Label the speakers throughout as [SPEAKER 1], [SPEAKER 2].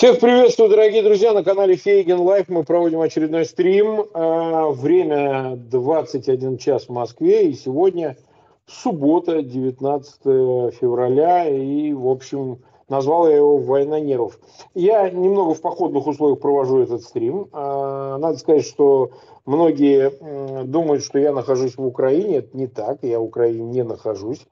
[SPEAKER 1] Всех приветствую, дорогие друзья, на канале Фейгин Live. Мы проводим очередной стрим. А, время 21 час в Москве. И сегодня суббота, 19 февраля. И, в общем, назвал я его «Война нервов». Я немного в походных условиях провожу этот стрим. А, надо сказать, что многие думают, что я нахожусь в Украине. Это не так. Я в Украине не нахожусь.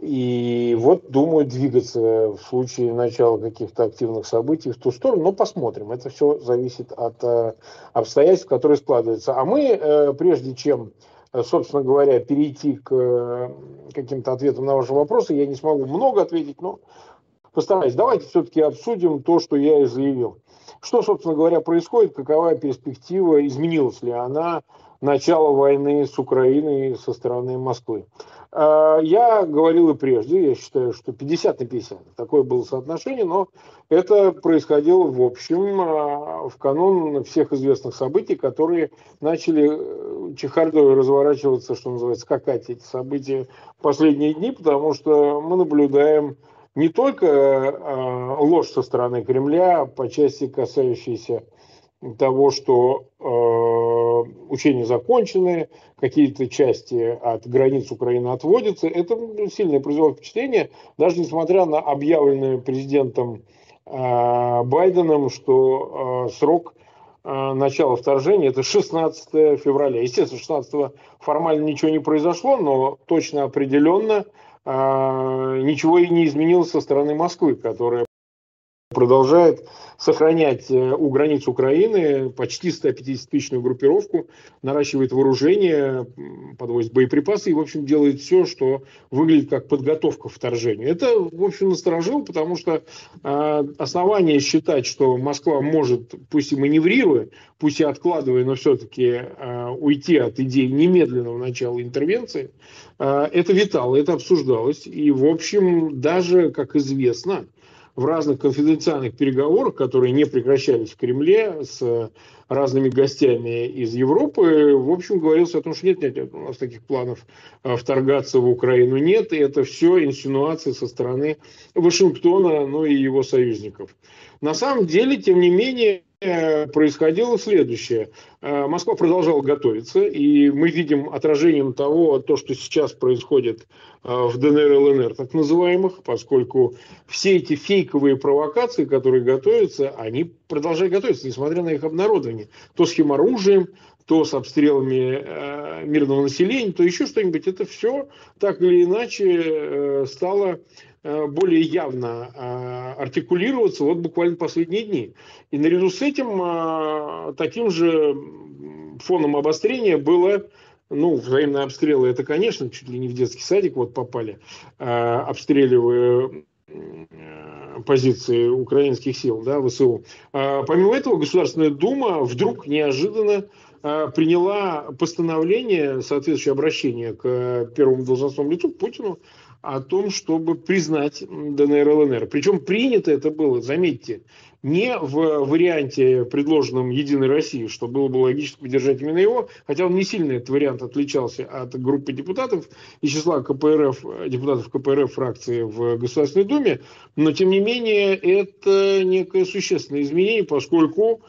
[SPEAKER 1] И вот думаю двигаться в случае начала каких-то активных событий в ту сторону, но посмотрим. Это все зависит от э, обстоятельств, которые складываются. А мы, э, прежде чем, э, собственно говоря, перейти к каким-то ответам на ваши вопросы, я не смогу много ответить, но постараюсь. Давайте все-таки обсудим то, что я и заявил. Что, собственно говоря, происходит, какова перспектива, изменилась ли она начало войны с Украиной со стороны Москвы. А, я говорил и прежде, я считаю, что 50 на 50. Такое было соотношение, но это происходило в общем а, в канун всех известных событий, которые начали э, чехардой разворачиваться, что называется, скакать эти события в последние дни, потому что мы наблюдаем не только а, ложь со стороны Кремля по части касающейся того, что э, учения закончены, какие-то части от границ Украины отводятся. Это сильное произвело впечатление, даже несмотря на объявленное президентом э, Байденом, что э, срок э, начала вторжения это 16 февраля. Естественно, 16 формально ничего не произошло, но точно определенно ничего и не изменилось со стороны Москвы, которая продолжает сохранять э, у границ Украины почти 150-тысячную группировку, наращивает вооружение, подвозит боеприпасы и, в общем, делает все, что выглядит как подготовка к вторжению. Это, в общем, насторожило, потому что э, основание считать, что Москва может, пусть и маневрируя, пусть и откладывая, но все-таки э, уйти от идеи немедленного начала интервенции, э, это витало, это обсуждалось. И, в общем, даже, как известно, в разных конфиденциальных переговорах, которые не прекращались в Кремле с разными гостями из Европы, в общем, говорилось о том, что нет, нет, нет, у нас таких планов а, вторгаться в Украину нет, и это все инсинуации со стороны Вашингтона, ну и его союзников. На самом деле, тем не менее, Э, происходило следующее. Э, Москва продолжала готовиться, и мы видим отражением того, то, что сейчас происходит э, в ДНР и ЛНР, так называемых, поскольку все эти фейковые провокации, которые готовятся, они продолжают готовиться, несмотря на их обнародование. То с химоружием, то с обстрелами э, мирного населения, то еще что-нибудь. Это все так или иначе э, стало Э, более явно э, артикулироваться вот буквально последние дни. И наряду с этим э, таким же фоном обострения было ну, взаимные обстрелы, это, конечно, чуть ли не в детский садик вот попали, обстреливая позиции украинских сил, да, ВСУ. Помимо этого, Государственная Дума вдруг неожиданно приняла постановление, соответствующее обращение к первому должностному лицу Путину о том, чтобы признать ДНР и ЛНР. Причем принято это было, заметьте, не в варианте, предложенном Единой России, что было бы логично поддержать именно его, хотя он не сильно этот вариант отличался от группы депутатов из числа КПРФ, депутатов КПРФ фракции в Государственной Думе, но тем не менее это некое существенное изменение, поскольку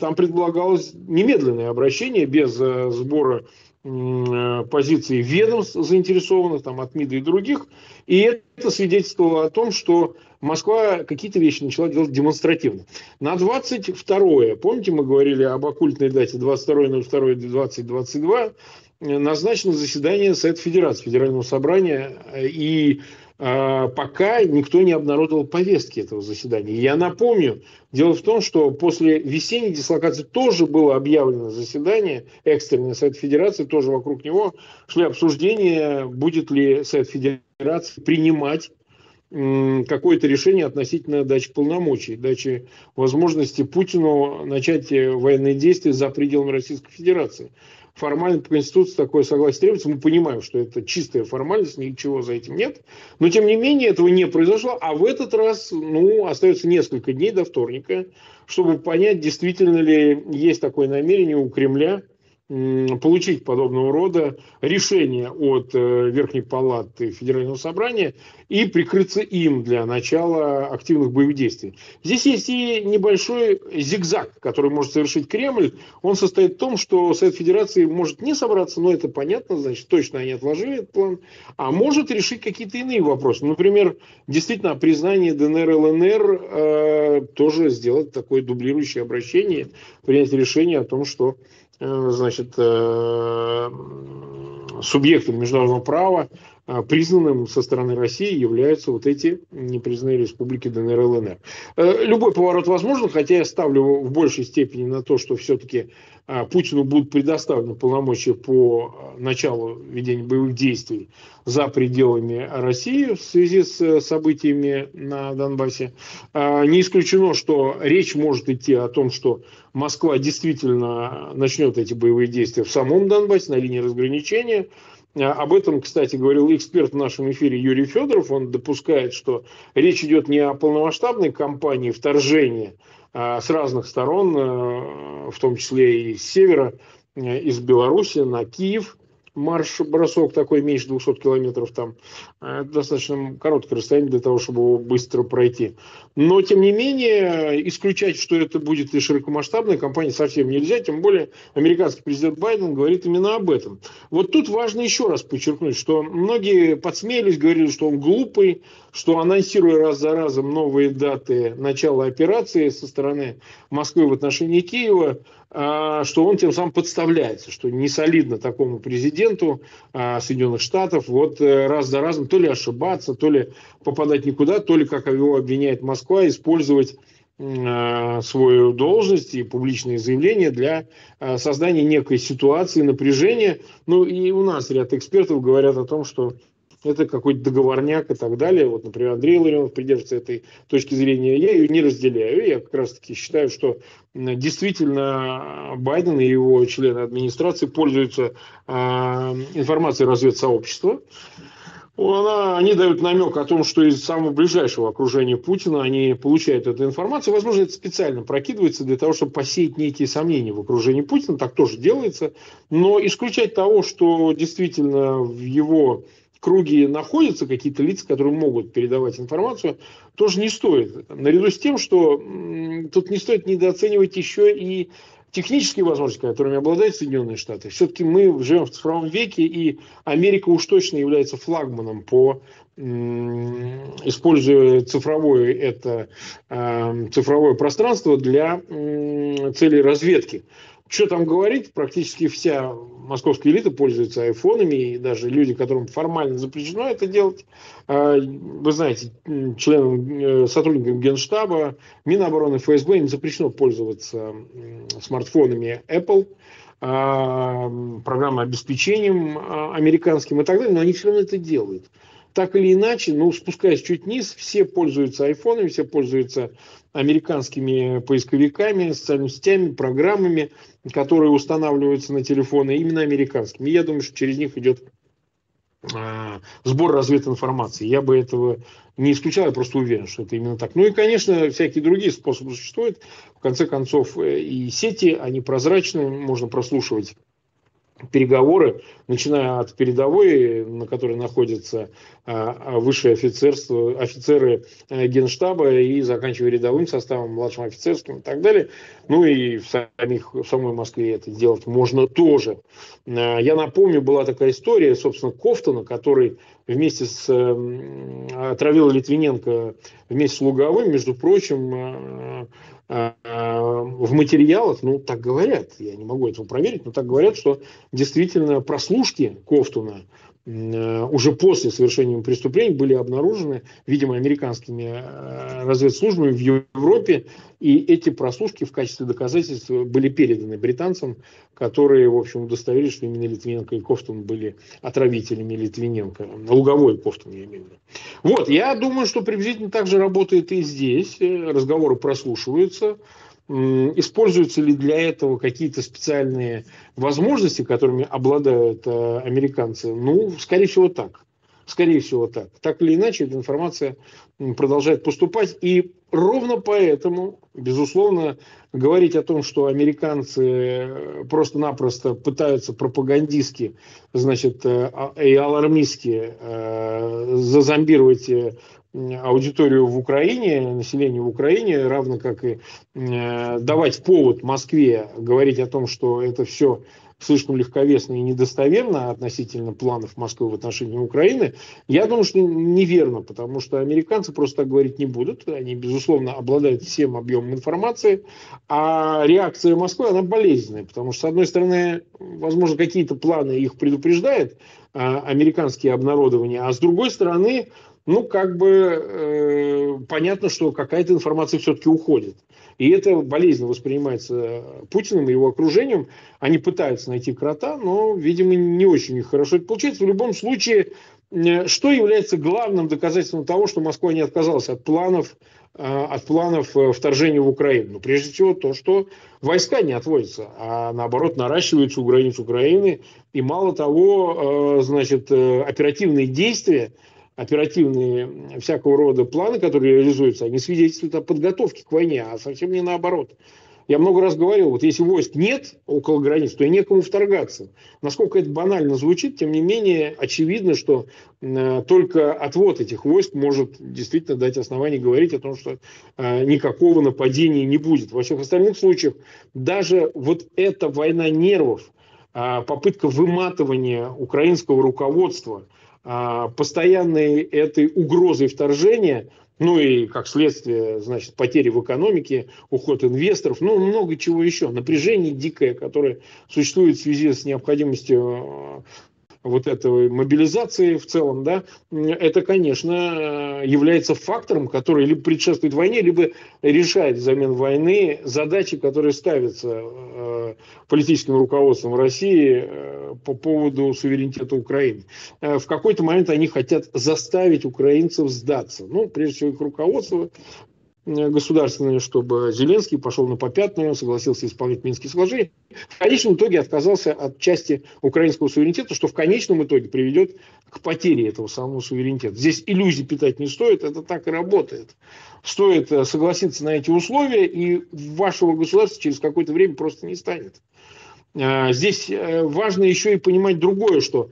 [SPEAKER 1] там предполагалось немедленное обращение без э, сбора Э, позиции ведомств заинтересованных, там, от МИДа и других. И это свидетельствовало о том, что Москва какие-то вещи начала делать демонстративно. На 22-е, помните, мы говорили об оккультной дате 22.02.2022, назначено заседание Совета Федерации, Федерального собрания, и пока никто не обнародовал повестки этого заседания. Я напомню, дело в том, что после весенней дислокации тоже было объявлено заседание экстренное Совет Федерации, тоже вокруг него шли обсуждения, будет ли Совет Федерации принимать какое-то решение относительно дачи полномочий, дачи возможности Путину начать военные действия за пределами Российской Федерации формально по Конституции такое согласие требуется. Мы понимаем, что это чистая формальность, ничего за этим нет. Но, тем не менее, этого не произошло. А в этот раз, ну, остается несколько дней до вторника, чтобы понять, действительно ли есть такое намерение у Кремля получить подобного рода решение от э, Верхней Палаты Федерального Собрания и прикрыться им для начала активных боевых действий. Здесь есть и небольшой зигзаг, который может совершить Кремль. Он состоит в том, что Совет Федерации может не собраться, но это понятно, значит, точно они отложили этот план, а может решить какие-то иные вопросы. Например, действительно, признание ДНР, ЛНР э, тоже сделать такое дублирующее обращение, принять решение о том, что значит, э, субъектом международного права, э, признанным со стороны России, являются вот эти непризнанные республики ДНР и ЛНР. Любой поворот возможен, хотя я ставлю в большей степени на то, что все-таки Путину будут предоставлены полномочия по началу ведения боевых действий за пределами России в связи с событиями на Донбассе. Не исключено, что речь может идти о том, что Москва действительно начнет эти боевые действия в самом Донбассе, на линии разграничения. А, об этом, кстати, говорил эксперт в нашем эфире Юрий Федоров. Он допускает, что речь идет не о полномасштабной кампании вторжения а с разных сторон, э, в том числе и с севера, из Беларуси на Киев, марш-бросок такой меньше 200 километров там. Это достаточно короткое расстояние для того, чтобы его быстро пройти. Но, тем не менее, исключать, что это будет и широкомасштабная кампания совсем нельзя. Тем более, американский президент Байден говорит именно об этом. Вот тут важно еще раз подчеркнуть, что многие подсмеялись, говорили, что он глупый, что анонсируя раз за разом новые даты начала операции со стороны Москвы в отношении Киева, что он тем самым подставляется, что не солидно такому президенту а, Соединенных Штатов вот э, раз за разом то ли ошибаться, то ли попадать никуда, то ли, как его обвиняет Москва, использовать а, свою должность и публичные заявления для создания некой ситуации напряжения. Ну и у нас ряд экспертов говорят о том, что это какой-то договорняк и так далее. Вот, например, Андрей Ларионов придерживается этой точки зрения. Я ее не разделяю. Я как раз-таки считаю, что действительно Байден и его члены администрации пользуются э, информацией разведсообщества. Она, они дают намек о том, что из самого ближайшего окружения Путина они получают эту информацию. Возможно, это специально прокидывается для того, чтобы посеять некие сомнения в окружении Путина. Так тоже делается. Но исключать того, что действительно в его круге находятся какие-то лица, которые могут передавать информацию, тоже не стоит. Наряду с тем, что тут не стоит недооценивать еще и технические возможности, которыми обладают Соединенные Штаты. Все-таки мы живем в цифровом веке, и Америка уж точно является флагманом по используя цифровое, это, э, цифровое пространство для целей разведки. Что там говорить, практически вся московская элита пользуется айфонами, и даже люди, которым формально запрещено это делать, а, вы знаете, членам, э, сотрудникам Генштаба, Минобороны, ФСБ им запрещено пользоваться смартфонами Apple, а, программным обеспечением а, американским и так далее, но они все равно это делают. Так или иначе, ну, спускаясь чуть вниз, все пользуются айфонами, все пользуются американскими поисковиками, социальными сетями, программами, которые устанавливаются на телефоны, именно американскими. Я думаю, что через них идет а, сбор развединформации. Я бы этого не исключал, я просто уверен, что это именно так. Ну и, конечно, всякие другие способы существуют. В конце концов, э, и сети, они прозрачны, можно прослушивать переговоры, начиная от передовой, на которой находятся а, а, высшие офицерство, офицеры э, генштаба и заканчивая рядовым составом, младшим офицерским и так далее. Ну и в, самих, в самой Москве это делать можно тоже. А, я напомню, была такая история, собственно, Кофтона, который вместе с отравил Литвиненко вместе с Луговым, между прочим, в материалах, ну, так говорят, я не могу этого проверить, но так говорят, что действительно прослушки Кофтуна уже после совершения преступлений были обнаружены, видимо, американскими э, разведслужбами в Европе, и эти прослушки в качестве доказательств были переданы британцам, которые, в общем, удостоверились, что именно Литвиненко и Кофтун были отравителями Литвиненко. Луговой Кофтун, я имею в виду. Вот, я думаю, что приблизительно так же работает и здесь. Э, разговоры прослушиваются используются ли для этого какие-то специальные возможности, которыми обладают э, американцы? Ну, скорее всего, так. Скорее всего так. Так или иначе, эта информация продолжает поступать. И ровно поэтому, безусловно, говорить о том, что американцы э, просто-напросто пытаются пропагандистски, значит, э, а, и алармистски зазомбировать аудиторию в Украине, население в Украине, равно как и э, давать повод Москве говорить о том, что это все слишком легковесно и недостоверно относительно планов Москвы в отношении Украины, я думаю, что неверно, потому что американцы просто так говорить не будут. Они, безусловно, обладают всем объемом информации, а реакция Москвы, она болезненная, потому что, с одной стороны, возможно, какие-то планы их предупреждает а, американские обнародования, а с другой стороны, ну, как бы э, понятно, что какая-то информация все-таки уходит. И это болезненно воспринимается Путиным и его окружением. Они пытаются найти крота, но, видимо, не очень хорошо это получается. В любом случае, э, что является главным доказательством того, что Москва не отказалась от планов, э, от планов э, вторжения в Украину? Ну, прежде всего, то, что войска не отводятся, а наоборот наращиваются у границ Украины. И мало того, значит, оперативные действия – оперативные всякого рода планы, которые реализуются, они свидетельствуют о подготовке к войне, а совсем не наоборот. Я много раз говорил, вот если войск нет около границ, то и некому вторгаться. Насколько это банально звучит, тем не менее, очевидно, что э, только отвод этих войск может действительно дать основание говорить о том, что э, никакого нападения не будет. Во всех остальных случаях даже вот эта война нервов, э, попытка выматывания украинского руководства – постоянной этой угрозой вторжения, ну и как следствие, значит, потери в экономике, уход инвесторов, ну много чего еще, напряжение дикое, которое существует в связи с необходимостью вот этой мобилизации в целом, да, это, конечно, является фактором, который либо предшествует войне, либо решает взамен войны задачи, которые ставятся э, политическим руководством России э, по поводу суверенитета Украины. Э, в какой-то момент они хотят заставить украинцев сдаться. Ну, прежде всего, их руководство государственные, чтобы Зеленский пошел на попятную, согласился исполнять Минские соглашения. В конечном итоге отказался от части украинского суверенитета, что в конечном итоге приведет к потере этого самого суверенитета. Здесь иллюзий питать не стоит, это так и работает. Стоит э, согласиться на эти условия, и вашего государства через какое-то время просто не станет. Э, здесь важно еще и понимать другое, что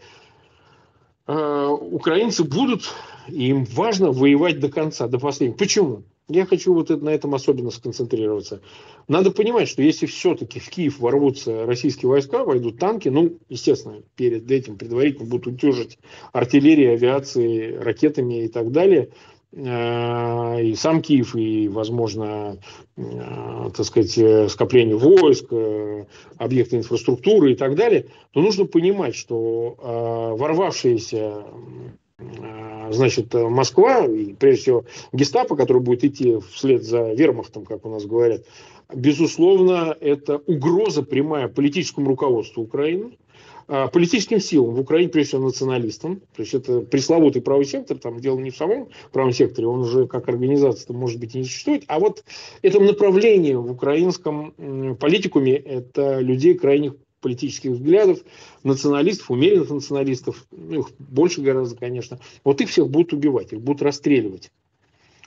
[SPEAKER 1] украинцы будут, им важно воевать до конца, до последнего. Почему? Я хочу вот на этом особенно сконцентрироваться. Надо понимать, что если все-таки в Киев ворвутся российские войска, войдут танки, ну, естественно, перед этим предварительно будут утюжить артиллерией, авиацией, ракетами и так далее, э, и сам Киев, и, возможно, э, так сказать, скопление войск, э, объекты инфраструктуры и так далее, то нужно понимать, что ворвавшиеся значит, э, Москва, и прежде всего гестапо, который будет идти вслед за вермахтом, как у нас говорят, безусловно, это угроза прямая политическому руководству Украины, а, политическим силам в Украине, прежде всего националистам. То есть это пресловутый правый сектор, там дело не в самом правом секторе, он уже как организация может быть и не существует, а вот этом направлении в украинском политикуме это людей крайних политических взглядов, националистов, умеренных националистов, ну, их больше гораздо, конечно, вот их всех будут убивать, их будут расстреливать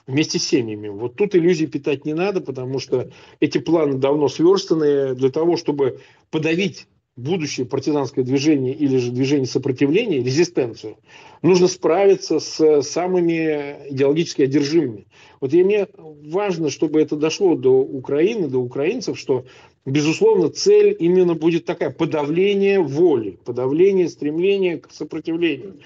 [SPEAKER 1] вместе с семьями. Вот тут иллюзий питать не надо, потому что эти планы давно сверстаны для того, чтобы подавить будущее партизанское движение или же движение сопротивления, резистенцию, нужно справиться с самыми идеологически одержимыми. Вот и мне важно, чтобы это дошло до Украины, до украинцев, что безусловно, цель именно будет такая – подавление воли, подавление стремления к сопротивлению.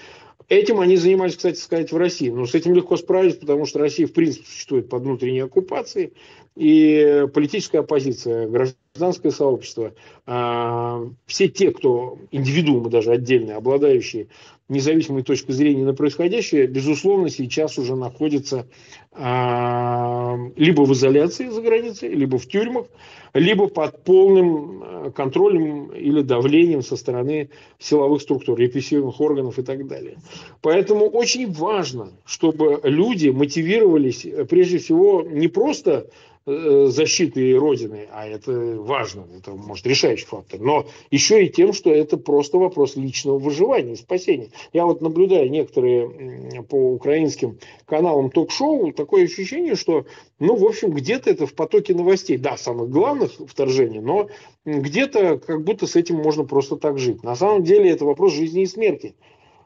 [SPEAKER 1] Этим они занимались, кстати сказать, в России. Но с этим легко справиться, потому что Россия, в принципе, существует под внутренней оккупацией. И политическая оппозиция, гражданское сообщество, а, все те, кто, индивидуумы даже отдельные, обладающие независимой точкой зрения на происходящее, безусловно, сейчас уже находятся а, либо в изоляции за границей, либо в тюрьмах, либо под полным э, контролем или давлением со стороны силовых структур, репрессивных органов и так далее. Поэтому очень важно, чтобы люди мотивировались, э, прежде всего, не просто защиты Родины, а это важно, это может решающий фактор, но еще и тем, что это просто вопрос личного выживания и спасения. Я вот наблюдаю некоторые по украинским каналам ток-шоу, такое ощущение, что, ну, в общем, где-то это в потоке новостей, да, самых главных вторжений, но где-то как будто с этим можно просто так жить. На самом деле это вопрос жизни и смерти.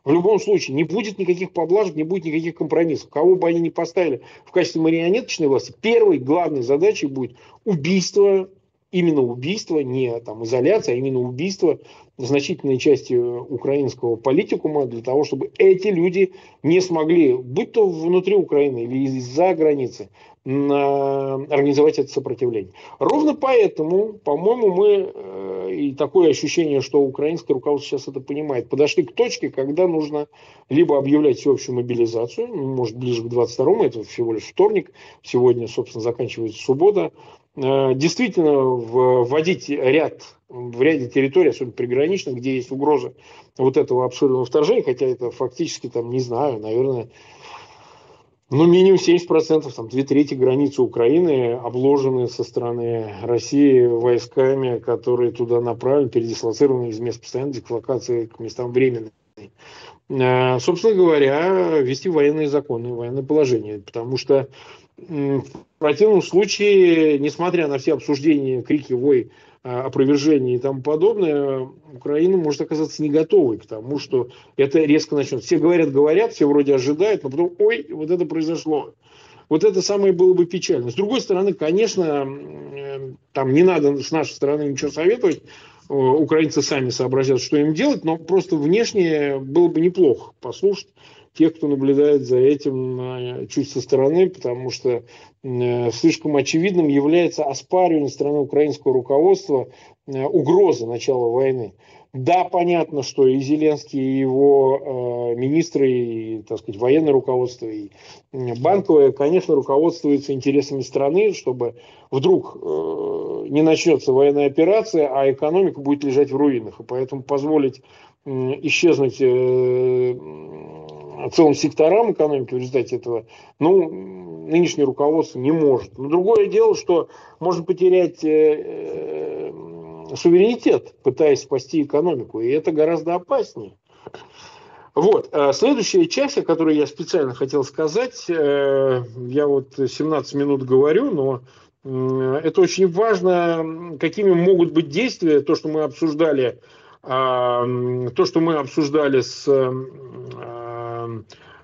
[SPEAKER 1] В любом случае, не будет никаких поблажек, не будет никаких компромиссов. Кого бы они ни поставили в качестве марионеточной власти, первой главной задачей будет убийство, именно убийство, не там изоляция, а именно убийство значительной части украинского политикума для того, чтобы эти люди не смогли, будь то внутри Украины или из-за границы, организовать это сопротивление. Ровно поэтому, по-моему, мы, э, и такое ощущение, что украинское руководство сейчас это понимает, подошли к точке, когда нужно либо объявлять всеобщую мобилизацию, ну, может, ближе к 22-му, это всего лишь вторник, сегодня, собственно, заканчивается суббота, э, действительно вводить ряд в ряде территорий, особенно приграничных, где есть угроза вот этого абсурдного вторжения, хотя это фактически, там, не знаю, наверное, ну, минимум 70%, там, две трети границы Украины обложены со стороны России войсками, которые туда направлены, передислоцированы из мест постоянной дислокации к местам временной. Э, собственно говоря, вести военные законы, военное положение, потому что в противном случае, несмотря на все обсуждения, крики, вой опровержений и тому подобное, Украина может оказаться не готовой к тому, что это резко начнется. Все говорят, говорят, все вроде ожидают, но потом, ой, вот это произошло. Вот это самое было бы печально. С другой стороны, конечно, э, там не надо с нашей стороны ничего советовать. Э, украинцы сами сообразят, что им делать, но просто внешне было бы неплохо послушать тех, кто наблюдает за этим чуть со стороны, потому что э, слишком очевидным является оспаривание стороны украинского руководства э, угрозы начала войны. Да, понятно, что и Зеленский, и его э, министры, и, так сказать, военное руководство, и банковое, конечно, руководствуются интересами страны, чтобы вдруг э, не начнется военная операция, а экономика будет лежать в руинах. И поэтому позволить э, исчезнуть э, целым секторам экономики в результате этого, ну, нынешнее руководство не может. Но другое дело, что можно потерять э, э, суверенитет, пытаясь спасти экономику, и это гораздо опаснее. Вот. А следующая часть, о которой я специально хотел сказать, э, я вот 17 минут говорю, но это очень важно, какими могут быть действия, то, что мы обсуждали, а, то, что мы обсуждали с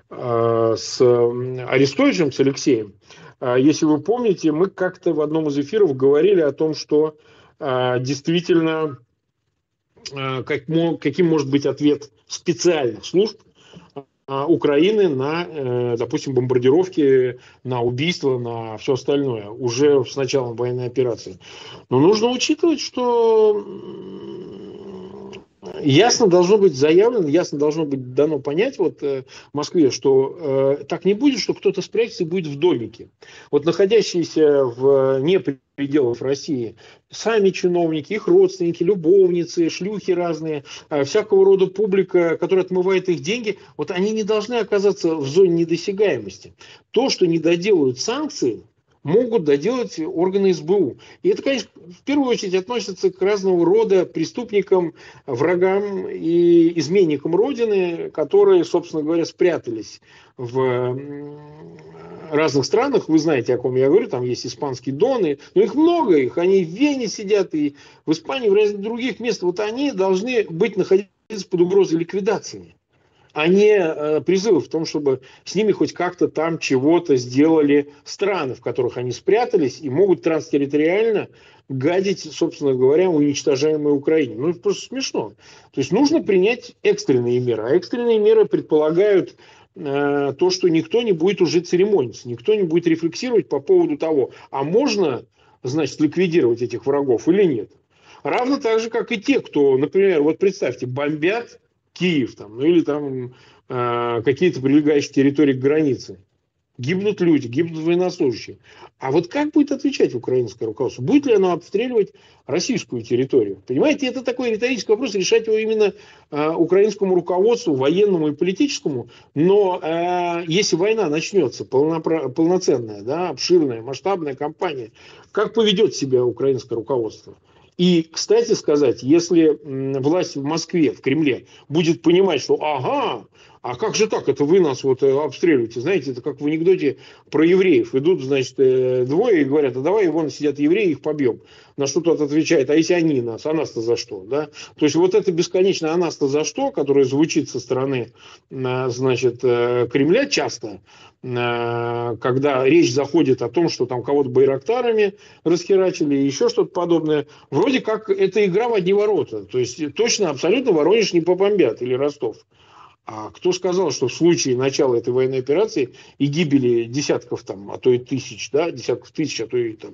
[SPEAKER 1] с Арестовичем, с Алексеем, э, если вы помните, мы как-то в одном из эфиров говорили о том, что э, действительно как, каким может быть ответ специальных служб Украины на, допустим, бомбардировки, на убийства, на все остальное уже с началом военной операции. Но нужно учитывать, что ясно должно быть заявлено, ясно должно быть дано понять вот э, Москве, что э, так не будет, что кто-то спрячется и будет в домике. Вот находящиеся в не пределов России сами чиновники, их родственники, любовницы, шлюхи разные, э, всякого рода публика, которая отмывает их деньги, вот они не должны оказаться в зоне недосягаемости. То, что не доделают санкции, могут доделать органы СБУ. И это, конечно, в первую очередь относится к разного рода преступникам, врагам и изменникам Родины, которые, собственно говоря, спрятались в разных странах, вы знаете, о ком я говорю, там есть испанские доны, но их много, их, они в Вене сидят, и в Испании, в разных других местах, вот они должны быть находиться под угрозой ликвидации а не э, призывы в том, чтобы с ними хоть как-то там чего-то сделали страны, в которых они спрятались и могут транстерриториально гадить, собственно говоря, уничтожаемой Украине. Ну, это просто смешно. То есть нужно принять экстренные меры. А экстренные меры предполагают э, то, что никто не будет уже церемониться, никто не будет рефлексировать по поводу того, а можно, значит, ликвидировать этих врагов или нет. Равно так же, как и те, кто, например, вот представьте, бомбят Киев там, ну или там э, какие-то прилегающие территории к границе. гибнут люди, гибнут военнослужащие. А вот как будет отвечать украинское руководство? Будет ли оно обстреливать российскую территорию? Понимаете, это такой риторический вопрос, решать его именно э, украинскому руководству, военному и политическому. Но э, если война начнется, полнопро- полноценная, да, обширная, масштабная кампания, как поведет себя украинское руководство? И, кстати сказать, если власть в Москве, в Кремле будет понимать, что ага, а как же так, это вы нас вот э, обстреливаете? Знаете, это как в анекдоте про евреев. Идут, значит, э, двое и говорят, а давай вон сидят евреи, их побьем. На что тот отвечает, а если они нас, а нас-то за что? Да? То есть вот это бесконечное а нас-то за что, которое звучит со стороны, э, значит, Кремля часто, когда речь заходит о том, что там кого-то байрактарами расхерачили, еще что-то подобное, вроде как это игра в одни ворота. То есть точно, абсолютно Воронеж не побомбят или Ростов. А кто сказал, что в случае начала этой военной операции и гибели десятков там, а то и тысяч, да, десятков тысяч, а то и там,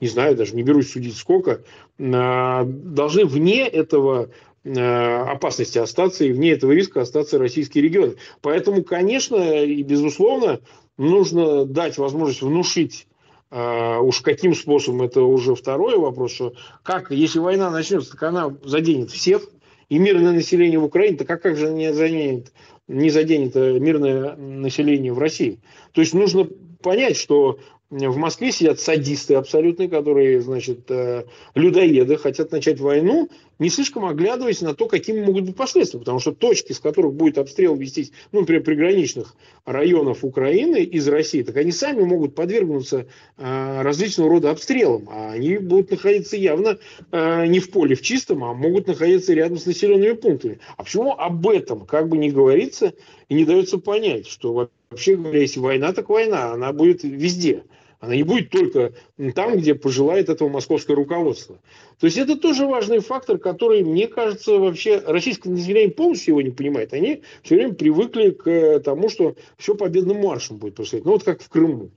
[SPEAKER 1] не знаю, даже не берусь судить сколько, а, должны вне этого а, опасности остаться и вне этого риска остаться российские регионы. Поэтому, конечно, и безусловно, нужно дать возможность внушить Uh, уж каким способом, это уже второй вопрос, что как, если война начнется, так она заденет всех, и мирное население в Украине, так а как же не заденет, не заденет мирное население в России? То есть нужно понять, что в Москве сидят садисты абсолютные, которые, значит, э, людоеды, хотят начать войну, не слишком оглядываясь на то, какими могут быть последствия. Потому что точки, с которых будет обстрел вестись, ну, например, приграничных районов Украины из России, так они сами могут подвергнуться э, различного рода обстрелам. А они будут находиться явно э, не в поле в чистом, а могут находиться рядом с населенными пунктами. А почему об этом как бы не говорится и не дается понять, что вообще говоря, если война, так война, она будет везде. Она не будет только там, где пожелает этого московское руководство. То есть это тоже важный фактор, который, мне кажется, вообще российское население полностью его не понимает. Они все время привыкли к тому, что все победным маршем будет происходить. Ну вот как в Крыму.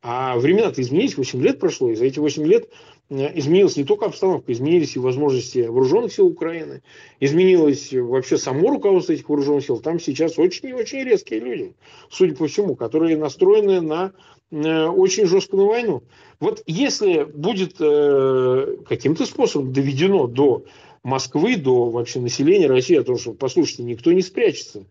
[SPEAKER 1] А времена-то изменились, 8 лет прошло, и за эти 8 лет э, изменилась не только обстановка, изменились и возможности вооруженных сил Украины, изменилось вообще само руководство этих вооруженных сил. Там сейчас очень и очень резкие люди, судя по всему, которые настроены на Э, очень жестко на войну. Вот если будет э, каким-то способом доведено до Москвы, до вообще населения России, о том, что, послушайте, никто не спрячется.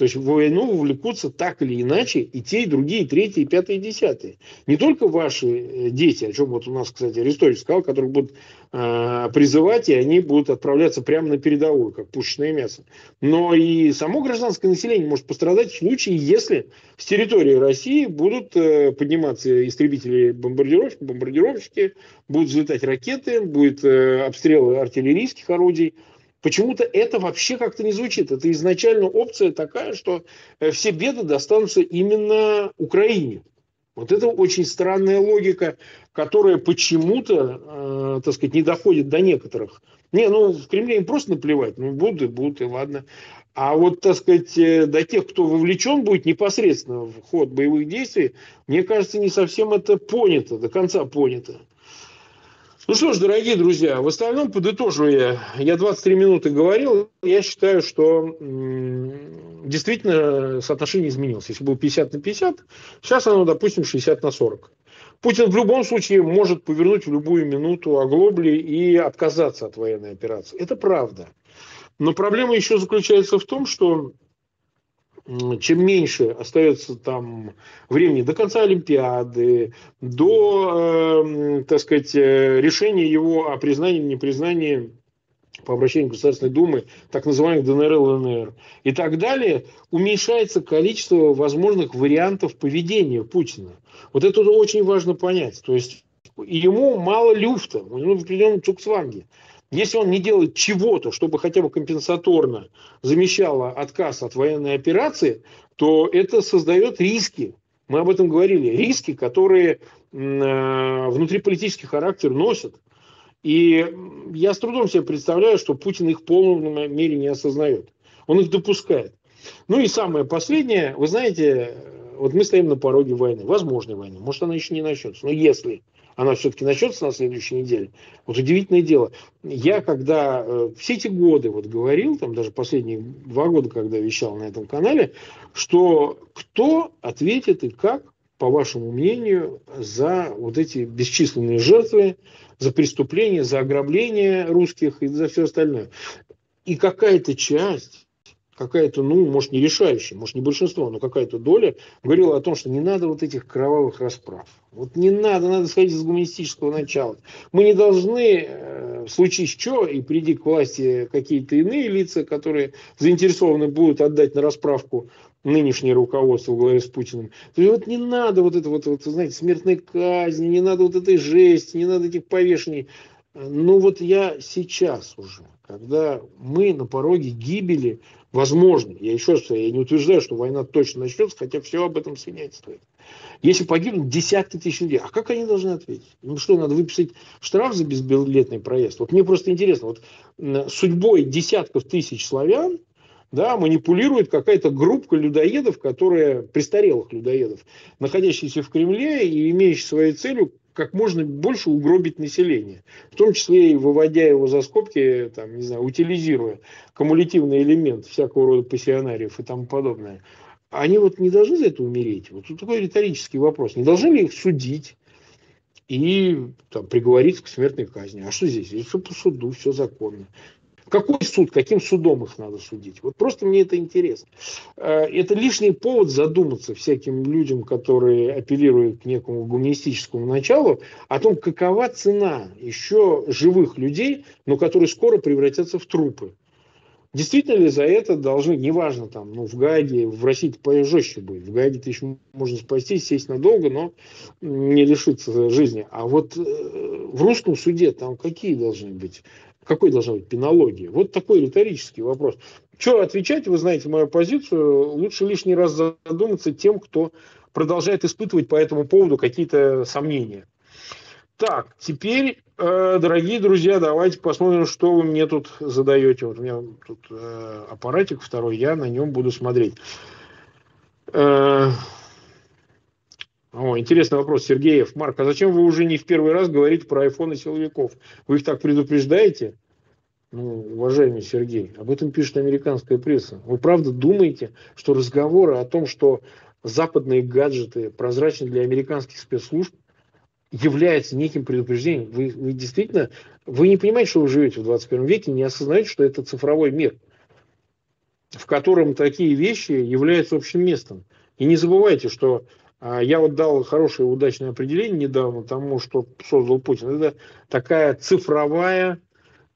[SPEAKER 1] То есть в войну вовлекутся так или иначе и те, и другие, и третьи, и пятые, и десятые. Не только ваши э, дети, о чем вот у нас, кстати, Арестович сказал, которых будут э, призывать, и они будут отправляться прямо на передовую, как пушечное мясо. Но и само гражданское население может пострадать в случае, если с территории России будут э, подниматься истребители бомбардировщики, бомбардировщики, будут взлетать ракеты, будет э, обстрелы артиллерийских орудий, Почему-то это вообще как-то не звучит. Это изначально опция такая, что э, все беды достанутся именно Украине. Вот это очень странная логика, которая почему-то, э, так сказать, не доходит до некоторых. Не, ну в Кремле им просто наплевать, ну будут и будут, и ладно. А вот, так сказать, э, до тех, кто вовлечен будет непосредственно в ход боевых действий, мне кажется, не совсем это понято, до конца понято. Ну что ж, дорогие друзья, в остальном подытоживая, я 23 минуты говорил, я считаю, что действительно соотношение изменилось. Если было 50 на 50, сейчас оно, допустим, 60 на 40. Путин в любом случае может повернуть в любую минуту оглобли и отказаться от военной операции. Это правда. Но проблема еще заключается в том, что чем меньше остается там времени до конца Олимпиады, до, э, так сказать, э, решения его о признании непризнании по обращению Государственной Думы, так называемых ДНР, ЛНР и так далее, уменьшается количество возможных вариантов поведения Путина. Вот это очень важно понять. То есть ему мало люфта, у него в определенном цуксванге. Если он не делает чего-то, чтобы хотя бы компенсаторно замещало отказ от военной операции, то это создает риски. Мы об этом говорили. Риски, которые э, внутриполитический характер носят. И я с трудом себе представляю, что Путин их в полном мере не осознает. Он их допускает. Ну и самое последнее, вы знаете, вот мы стоим на пороге войны, возможной войны, может она еще не начнется, но если она все-таки начнется на следующей неделе. Вот удивительное дело. Я когда э, все эти годы вот говорил, там даже последние два года, когда вещал на этом канале, что кто ответит и как по вашему мнению, за вот эти бесчисленные жертвы, за преступления, за ограбление русских и за все остальное. И какая-то часть какая-то, ну, может, не решающая, может, не большинство, но какая-то доля говорила о том, что не надо вот этих кровавых расправ. Вот не надо, надо сходить с гуманистического начала. Мы не должны, э, в случае что, и приди к власти какие-то иные лица, которые заинтересованы будут отдать на расправку нынешнее руководство в главе с Путиным. То есть вот не надо вот это вот, вот, знаете, смертной казни, не надо вот этой жести, не надо этих повешений. Ну вот я сейчас уже, когда мы на пороге гибели возможно, я еще раз я не утверждаю, что война точно начнется, хотя все об этом свидетельствует. Если погибнут десятки тысяч людей, а как они должны ответить? Ну что, надо выписать штраф за безбилетный проезд? Вот мне просто интересно, вот судьбой десятков тысяч славян, да, манипулирует какая-то группа людоедов, которая, престарелых людоедов, находящихся в Кремле и имеющих своей целью как можно больше угробить население, в том числе и выводя его за скобки, там, не знаю, утилизируя кумулятивный элемент всякого рода пассионариев и тому подобное. Они вот не должны за это умереть? Вот тут такой риторический вопрос. Не должны ли их судить и там, приговорить к смертной казни? А что здесь? Здесь все по суду, все законно. Какой суд, каким судом их надо судить? Вот просто мне это интересно. Э, это лишний повод задуматься всяким людям, которые апеллируют к некому гуманистическому началу, о том, какова цена еще живых людей, но которые скоро превратятся в трупы. Действительно ли за это должны, неважно, там, ну, в Гааге, в России это жестче будет. В Гааге ты еще можно спасти, сесть надолго, но не лишиться жизни. А вот э, в русском суде там какие должны быть какой должна быть пенология? Вот такой риторический вопрос. Что отвечать, вы знаете мою позицию, лучше лишний раз задуматься тем, кто продолжает испытывать по этому поводу какие-то сомнения. Так, теперь, э, дорогие друзья, давайте посмотрим, что вы мне тут задаете. Вот у меня тут э, аппаратик второй, я на нем буду смотреть. Э, о, интересный вопрос, Сергеев. Марк, а зачем вы уже не в первый раз говорите про айфоны силовиков? Вы их так предупреждаете? Ну, уважаемый Сергей, об этом пишет американская пресса. Вы правда думаете, что разговоры о том, что западные гаджеты прозрачны для американских спецслужб, является неким предупреждением? Вы, вы действительно, вы не понимаете, что вы живете в 21 веке, не осознаете, что это цифровой мир, в котором такие вещи являются общим местом. И не забывайте, что я вот дал хорошее удачное определение недавно тому, что создал Путин. Это такая цифровая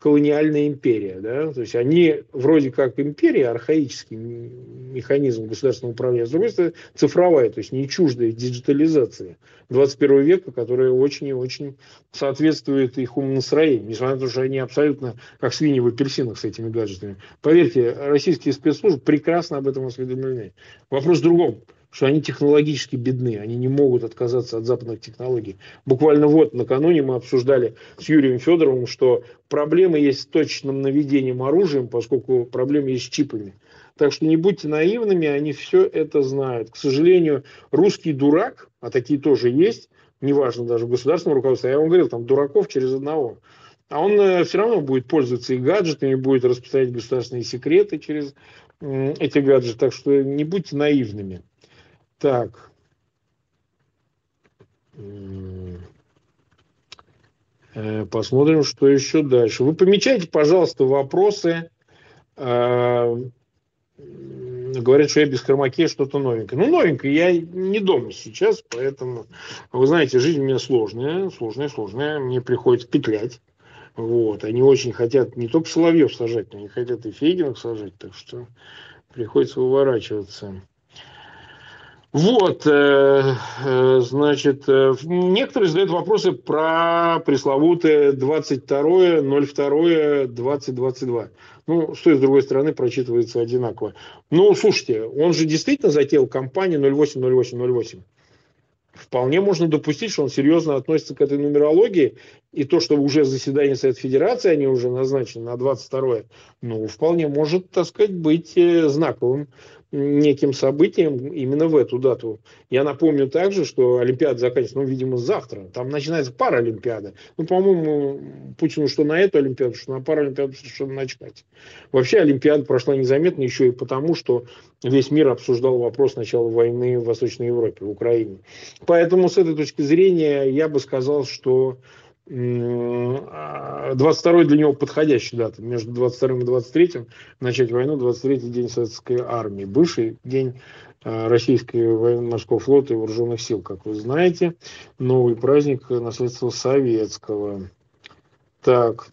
[SPEAKER 1] колониальная империя. Да? То есть они вроде как империя, архаический механизм государственного управления, с другой стороны цифровая, то есть не чуждая диджитализации 21 века, которая очень и очень соответствует их умонастроению, несмотря на то, что они абсолютно как свиньи в апельсинах с этими гаджетами. Поверьте, российские спецслужбы прекрасно об этом осведомлены. Вопрос в другом что они технологически бедны, они не могут отказаться от западных технологий. Буквально вот накануне мы обсуждали с Юрием Федоровым, что проблемы есть с точным наведением оружием, поскольку проблемы есть с чипами. Так что не будьте наивными, они все это знают. К сожалению, русский дурак, а такие тоже есть, неважно даже в государственном руководстве, я вам говорил, там дураков через одного. А он э, все равно будет пользоваться и гаджетами, будет распространять государственные секреты через эти гаджеты. Так что не будьте наивными. Так. Э, посмотрим, что еще дальше. Вы помечайте, пожалуйста, вопросы. Э, говорят, что я без хромаке что-то новенькое. Ну, новенькое. Я не дома сейчас, поэтому, вы знаете, жизнь у меня сложная, сложная, сложная. Мне приходится петлять. Вот. Они очень хотят не только Соловьев сажать, но они хотят и Фейгинов сажать. Так что приходится выворачиваться. Вот, э, э, значит, э, некоторые задают вопросы про пресловутое 22.02.2022. Ну, что с другой стороны прочитывается одинаково. Ну, слушайте, он же действительно затеял кампанию 080808. Вполне можно допустить, что он серьезно относится к этой нумерологии, и то, что уже заседание Совета Федерации, они уже назначены на 22 ну, вполне может, так сказать, быть знаковым неким событием именно в эту дату. Я напомню также, что Олимпиада заканчивается, ну, видимо, завтра. Там начинается Паралимпиада. Ну, по-моему, Путину что на эту Олимпиаду, что на Паралимпиаду совершенно начать. Вообще Олимпиада прошла незаметно еще и потому, что весь мир обсуждал вопрос начала войны в Восточной Европе, в Украине. Поэтому с этой точки зрения я бы сказал, что 22 для него подходящая дата. Между 22 и 23 начать войну 23 день советской армии. Бывший день а, российского военно-морского флота и вооруженных сил, как вы знаете. Новый праздник наследства советского. Так,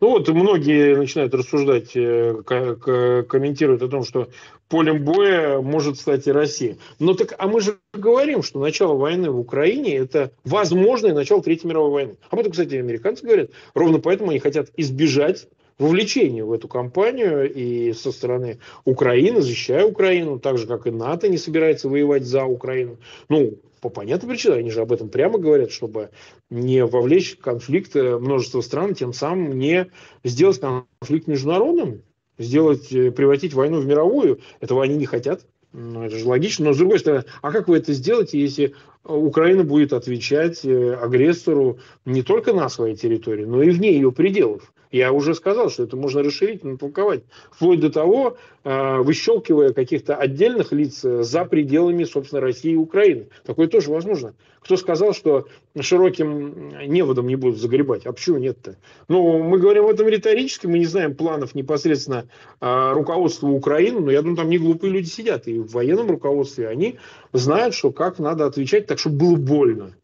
[SPEAKER 1] Ну вот многие начинают рассуждать, э, комментируют о том, что полем боя может стать и Россия. Но так, а мы же говорим, что начало войны в Украине – это возможное начало Третьей мировой войны. Об этом, кстати, американцы говорят. Ровно поэтому они хотят избежать вовлечения в эту кампанию и со стороны Украины, защищая Украину, так же, как и НАТО не собирается воевать за Украину. Ну, по понятным причинам, они же об этом прямо говорят, чтобы не вовлечь конфликт множество стран, тем самым не сделать конфликт международным, сделать, э, превратить войну в мировую. Этого они не хотят. Ну, это же логично. Но с другой стороны, а как вы это сделаете, если Украина будет отвечать э, агрессору не только на своей территории, но и вне ее пределов? Я уже сказал, что это можно расширить, натолковать, вплоть до того, а, выщелкивая каких-то отдельных лиц за пределами, собственно, России и Украины. Такое тоже возможно. Кто сказал, что широким неводом не будут загребать? А почему нет-то? Ну, мы говорим об этом риторически, мы не знаем планов непосредственно а, руководства Украины, но я думаю, там не глупые люди сидят. И в военном руководстве они знают, что как надо отвечать так, чтобы было больно.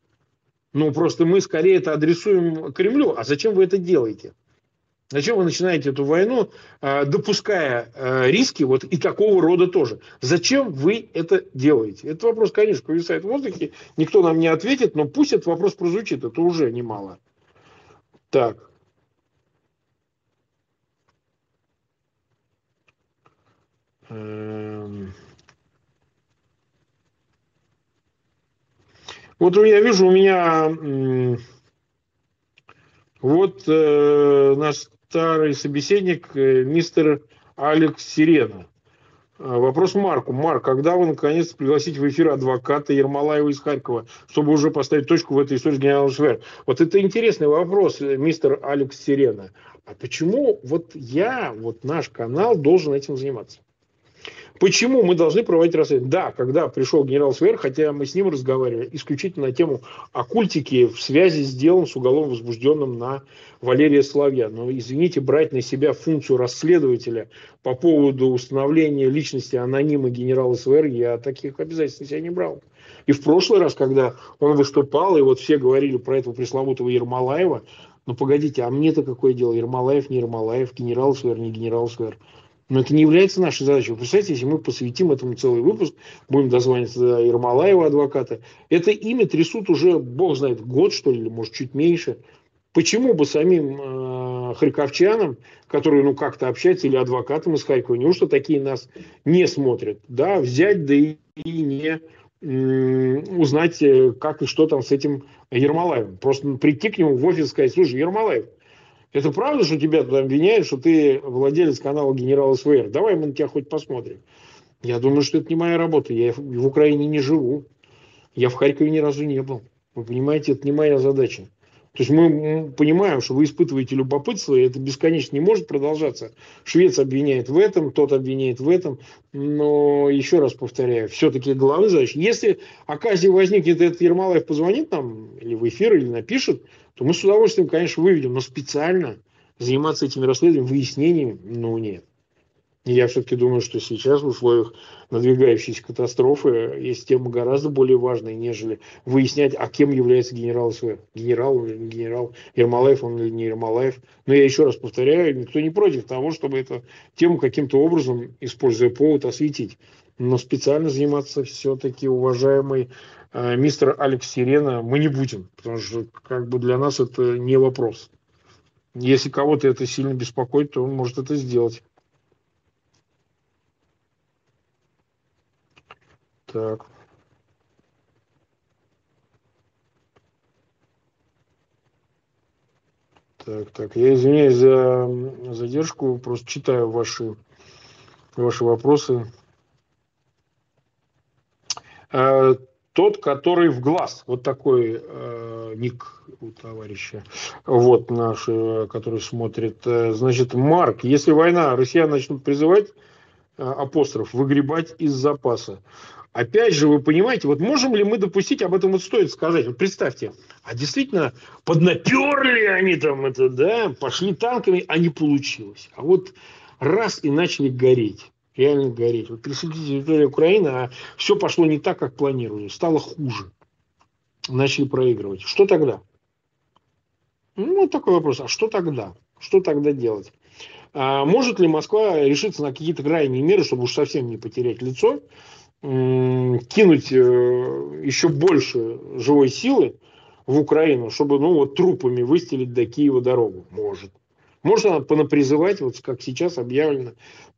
[SPEAKER 1] Ну, просто мы скорее это адресуем Кремлю. А зачем вы это делаете? Зачем вы начинаете эту войну, а, допуская а, риски вот и такого рода тоже? Зачем вы это делаете? Этот вопрос, конечно, повисает в воздухе, никто нам не ответит, но пусть этот вопрос прозвучит, это уже немало. Так. Эм. Вот я вижу, у меня вот э, наш старый собеседник, э, мистер Алекс Сирена. А, вопрос Марку. Марк, когда вы наконец пригласите в эфир адвоката Ермолаева из Харькова, чтобы уже поставить точку в этой истории с генералом Швер? Вот это интересный вопрос, э, мистер Алекс Сирена. А почему вот я, вот наш канал должен этим заниматься? Почему мы должны проводить расследование? Да, когда пришел генерал Свер, хотя мы с ним разговаривали исключительно на тему оккультики в связи с делом с уголовно возбужденным на Валерия Соловья. Но, извините, брать на себя функцию расследователя по поводу установления личности анонима генерала СВР, я таких обязательств на себя не брал. И в прошлый раз, когда он выступал, и вот все говорили про этого пресловутого Ермолаева, ну погодите, а мне-то какое дело? Ермолаев, не Ермолаев, генерал СВР, не генерал СВР. Но это не является нашей задачей. Вы представляете, если мы посвятим этому целый выпуск, будем дозваниваться до Ермолаева, адвоката, это имя трясут уже, бог знает, год, что ли, или может, чуть меньше. Почему бы самим э, харьковчанам, которые ну как-то общаются, или адвокатам из Харькова, неужто такие нас не смотрят, да, взять, да и, и не э, узнать, как и что там с этим Ермолаевым. Просто прийти к нему в офис и сказать, слушай, Ермолаев, это правда, что тебя туда обвиняют, что ты владелец канала Генерал СВР? Давай мы на тебя хоть посмотрим. Я думаю, что это не моя работа. Я в Украине не живу. Я в Харькове ни разу не был. Вы понимаете, это не моя задача. То есть мы понимаем, что вы испытываете любопытство, и это бесконечно не может продолжаться. Швец обвиняет в этом, тот обвиняет в этом. Но еще раз повторяю, все-таки главная задача. Если оказия возникнет, этот Ермолаев позвонит нам или в эфир, или напишет, то мы с удовольствием, конечно, выведем. Но специально заниматься этими расследованиями, выяснениями, ну нет. Я все-таки думаю, что сейчас в условиях надвигающейся катастрофы есть тема гораздо более важная, нежели выяснять, а кем является генерал СВР. Генерал или не генерал, Ермолаев он или не Ермолаев. Но я еще раз повторяю, никто не против того, чтобы эту тему каким-то образом, используя повод, осветить. Но специально заниматься все-таки уважаемый э, мистер Алекс Сирена мы не будем, потому что как бы для нас это не вопрос. Если кого-то это сильно беспокоит, то он может это сделать. Так. Так. Так. Я извиняюсь за задержку, просто читаю ваши, ваши вопросы. Тот, который в глаз. Вот такой э, ник у товарища. Вот наш, э, который смотрит. Э, значит, Марк, если война, россияне начнут призывать э, апостроф, выгребать из запаса. Опять же, вы понимаете, вот можем ли мы допустить, об этом вот стоит сказать, вот представьте, а действительно поднаперли они там это, да, пошли танками, а не получилось. А вот раз и начали гореть, реально гореть. Вот присоединить территорию Украины, а все пошло не так, как планировали, стало хуже. Начали проигрывать. Что тогда? Ну, такой вопрос. А что тогда? Что тогда делать? А может ли Москва решиться на какие-то крайние меры, чтобы уж совсем не потерять лицо, кинуть э, еще больше живой силы в Украину, чтобы ну, вот, трупами выстелить до Киева дорогу. Может. Может она понапризывать, вот как сейчас объявлено,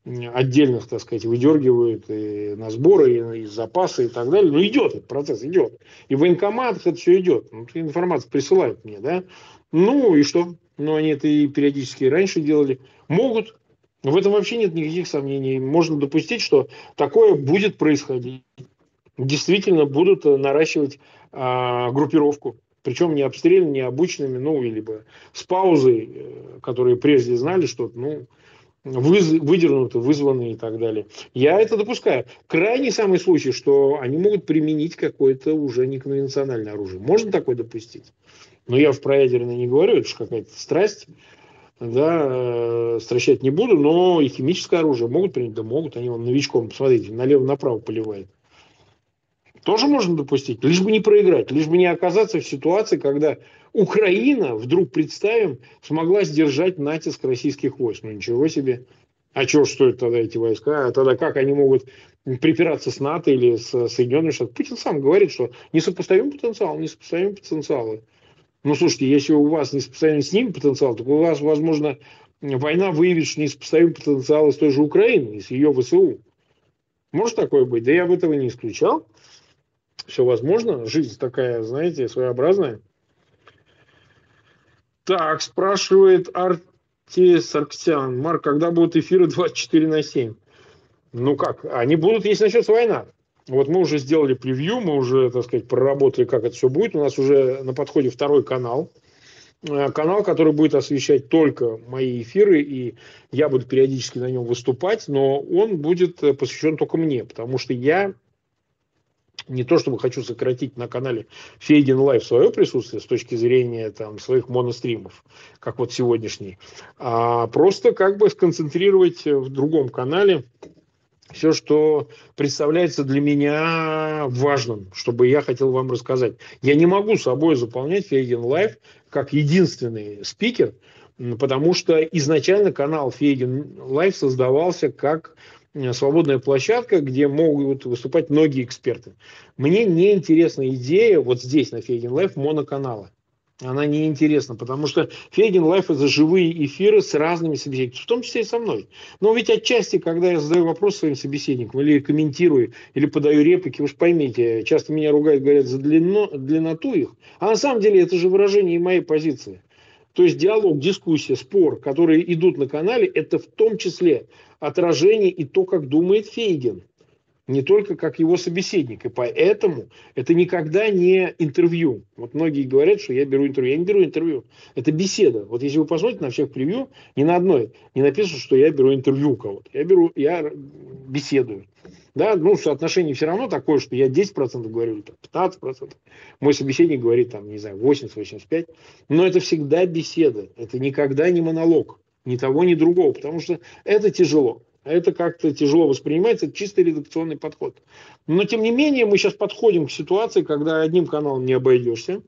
[SPEAKER 1] отдельных, так сказать, выдергивают и на сборы, и, и запасы и так далее. Но идет этот процесс, идет. И в военкоматах это все идет. Ну, информацию присылают мне, да. Ну и что? Ну они это и периодически раньше делали. Могут, в этом вообще нет никаких сомнений. Можно допустить, что такое будет происходить. Действительно будут наращивать а, группировку. Причем не обстрельными, не обычными, ну, либо с паузой, э, которые прежде знали, что, ну, выз, выдернуты, вызваны и так далее. Я это допускаю. Крайний самый случай, что они могут применить какое-то уже неконвенциональное оружие. Можно такое допустить? Но я в проядерное не говорю, это же какая-то страсть да, э, стращать не буду, но и химическое оружие могут принять, да могут, они вам новичком, посмотрите, налево-направо поливают. Тоже можно допустить, лишь бы не проиграть, лишь бы не оказаться в ситуации, когда Украина, вдруг представим, смогла сдержать натиск российских войск. Ну ничего себе. А что стоят тогда эти войска? А тогда как они могут припираться с НАТО или с Соединенными Штатами? Путин сам говорит, что несопоставим потенциал, несопоставим потенциалы. Ну, слушайте, если у вас не сопоставим с ним потенциал, то у вас, возможно, война выявит, что не сопоставим потенциал с той же Украины, с ее ВСУ. Может такое быть? Да я бы этого не исключал. Все возможно. Жизнь такая, знаете, своеобразная. Так, спрашивает Арти Сарксян. Марк, когда будут эфиры 24 на 7? Ну как, они будут, если начнется война. Вот мы уже сделали превью, мы уже, так сказать, проработали, как это все будет. У нас уже на подходе второй канал. Э, канал, который будет освещать только мои эфиры, и я буду периодически на нем выступать, но он будет э, посвящен только мне, потому что я не то чтобы хочу сократить на канале Фейдин Лайв свое присутствие с точки зрения там, своих моностримов, как вот сегодняшний, а просто как бы сконцентрировать в другом канале все, что представляется для меня важным, чтобы я хотел вам рассказать. Я не могу собой заполнять Фейгин Live как единственный спикер, потому что изначально канал Фейгин Live создавался как свободная площадка, где могут выступать многие эксперты. Мне не интересна идея вот здесь на Фейгин Live моноканала она неинтересна, потому что Фейгин Live это живые эфиры с разными собеседниками, в том числе и со мной. Но ведь отчасти, когда я задаю вопрос своим собеседникам, или комментирую, или подаю реплики, вы же поймите, часто меня ругают, говорят за длину, длинноту их, а на самом деле это же выражение моей позиции. То есть диалог, дискуссия, спор, которые идут на канале, это в том числе отражение и то, как думает Фейген не только как его собеседник. И поэтому это никогда не интервью. Вот многие говорят, что я беру интервью. Я не беру интервью. Это беседа. Вот если вы посмотрите на всех превью, ни на одной не написано, что я беру интервью у кого-то. Я беру, я беседую. Да, ну, соотношение все равно такое, что я 10% говорю, или 15%. Мой собеседник говорит, там, не знаю, 80-85%. Но это всегда беседа. Это никогда не монолог. Ни того, ни другого. Потому что это тяжело. Это как-то тяжело воспринимается, это чисто редакционный подход. Но, тем не менее, мы сейчас подходим к ситуации, когда одним каналом не обойдешься.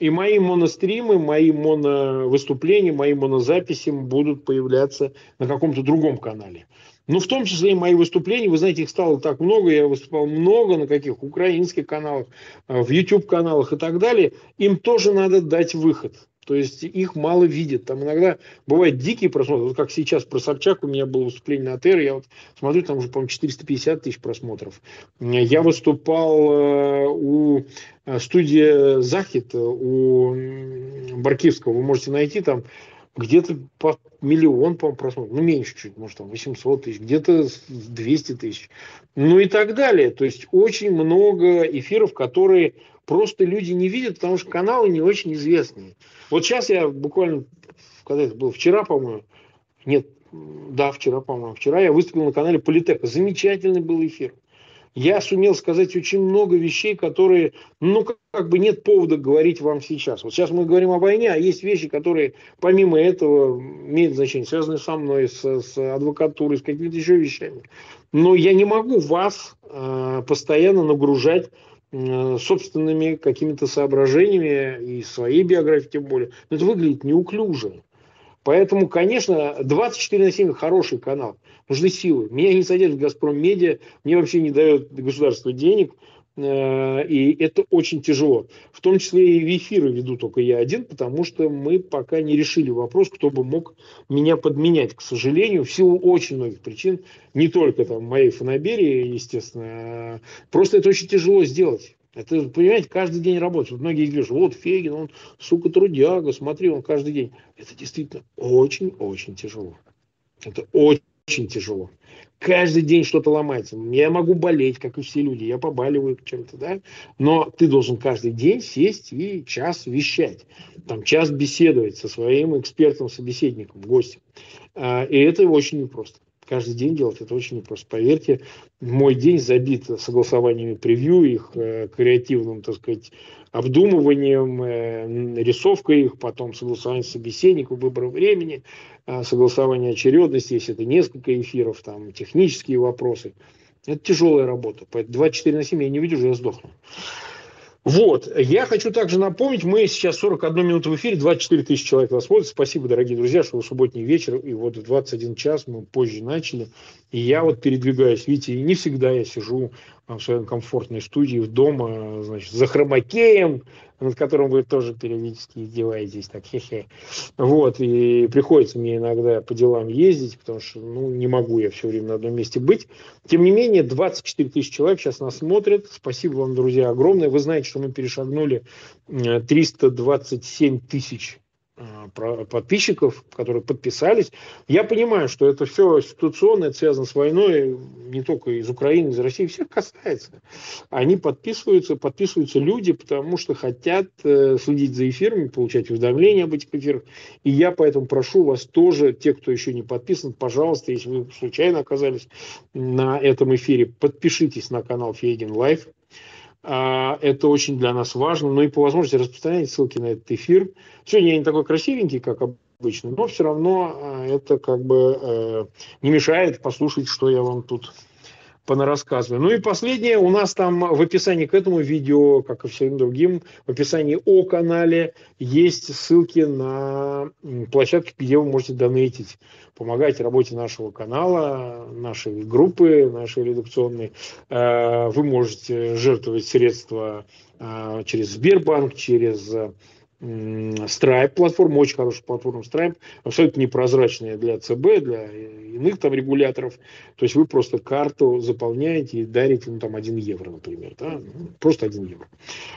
[SPEAKER 1] И мои моностримы, мои моновыступления, мои монозаписи будут появляться на каком-то другом канале. Ну, в том числе и мои выступления, вы знаете, их стало так много, я выступал много на каких украинских каналах, в YouTube каналах и так далее. Им тоже надо дать выход. То есть их мало видят. Там иногда бывают дикие просмотры. Вот как сейчас про Собчак у меня было выступление на ТР. Я вот смотрю, там уже, по-моему, 450 тысяч просмотров. Я выступал э, у э, студии Захит, у Баркивского. Вы можете найти там где-то по миллион, по просмотров, ну, меньше чуть, может, там 800 тысяч, где-то 200 тысяч, ну и так далее. То есть очень много эфиров, которые просто люди не видят, потому что каналы не очень известные. Вот сейчас я буквально, когда это было, вчера, по-моему, нет, да, вчера, по-моему, вчера я выступил на канале Политека. Замечательный был эфир я сумел сказать очень много вещей, которые, ну, как, бы нет повода говорить вам сейчас. Вот сейчас мы говорим о войне, а есть вещи, которые помимо этого имеют значение, связанные со мной, с, с адвокатурой, с какими-то еще вещами. Но я не могу вас э, постоянно нагружать собственными какими-то соображениями и своей биографией тем более. Но это выглядит неуклюже. Поэтому, конечно, 24 на 7 хороший канал. Нужны силы. Меня не содержит «Газпром Медиа», мне вообще не дает государство денег, э, и это очень тяжело. В том числе и в эфиры веду только я один, потому что мы пока не решили вопрос, кто бы мог меня подменять, к сожалению, в силу очень многих причин, не только там моей фанаберии, естественно, а просто это очень тяжело сделать. Это, понимаете, каждый день работает. Вот многие говорят, вот Фегин, он, сука, трудяга, смотри, он каждый день. Это действительно очень-очень тяжело. Это очень тяжело. Каждый день что-то ломается. Я могу болеть, как и все люди. Я побаливаю чем-то, да. Но ты должен каждый день сесть и час вещать. Там час беседовать со своим экспертом, собеседником, гостем. А, и это очень непросто. Каждый день делать это очень непросто. Поверьте, мой день забит согласованиями превью, их э, креативным, так сказать, обдумыванием, э, рисовкой их, потом согласование собеседников, выбором времени, э, согласование очередности, если это несколько эфиров, там, технические вопросы. Это тяжелая работа. Поэтому 24 на 7 я не видел, я сдохну. Вот. Я хочу также напомнить, мы сейчас 41 минуту в эфире, 24 тысячи человек вас смотрят. Спасибо, дорогие друзья, что вы субботний вечер, и вот в 21 час мы позже начали. И я вот передвигаюсь, видите, не всегда я сижу в своей комфортной студии, дома, значит, за хромакеем, над которым вы тоже периодически издеваетесь, так, хе-хе. Вот, и приходится мне иногда по делам ездить, потому что, ну, не могу я все время на одном месте быть. Тем не менее, 24 тысячи человек сейчас нас смотрят. Спасибо вам, друзья, огромное. Вы знаете, что мы перешагнули 327 тысяч Э, подписчиков, которые подписались. Я понимаю, что это все ситуационно, это связано с войной, не только из Украины, из России, всех касается. Они подписываются, подписываются люди, потому что хотят э, следить за эфирами, получать уведомления об этих эфирах. И я поэтому прошу вас тоже, те, кто еще не подписан, пожалуйста, если вы случайно оказались на этом эфире, подпишитесь на канал Фейгин Live. А, это очень для нас важно. Ну и по возможности распространяйте ссылки на этот эфир. Сегодня я не такой красивенький, как обычно, но все равно а, это как бы э, не мешает послушать, что я вам тут понарассказываю. Ну и последнее, у нас там в описании к этому видео, как и всем другим, в описании о канале есть ссылки на площадки, где вы можете донейтить, помогать работе нашего канала, нашей группы, нашей редакционной. Э, вы можете жертвовать средства э, через Сбербанк, через Stripe платформа, очень хорошая платформа Stripe, абсолютно непрозрачная для ЦБ, для иных там регуляторов. То есть вы просто карту заполняете и дарите, ну там 1 евро, например, да? Ну, просто 1 евро.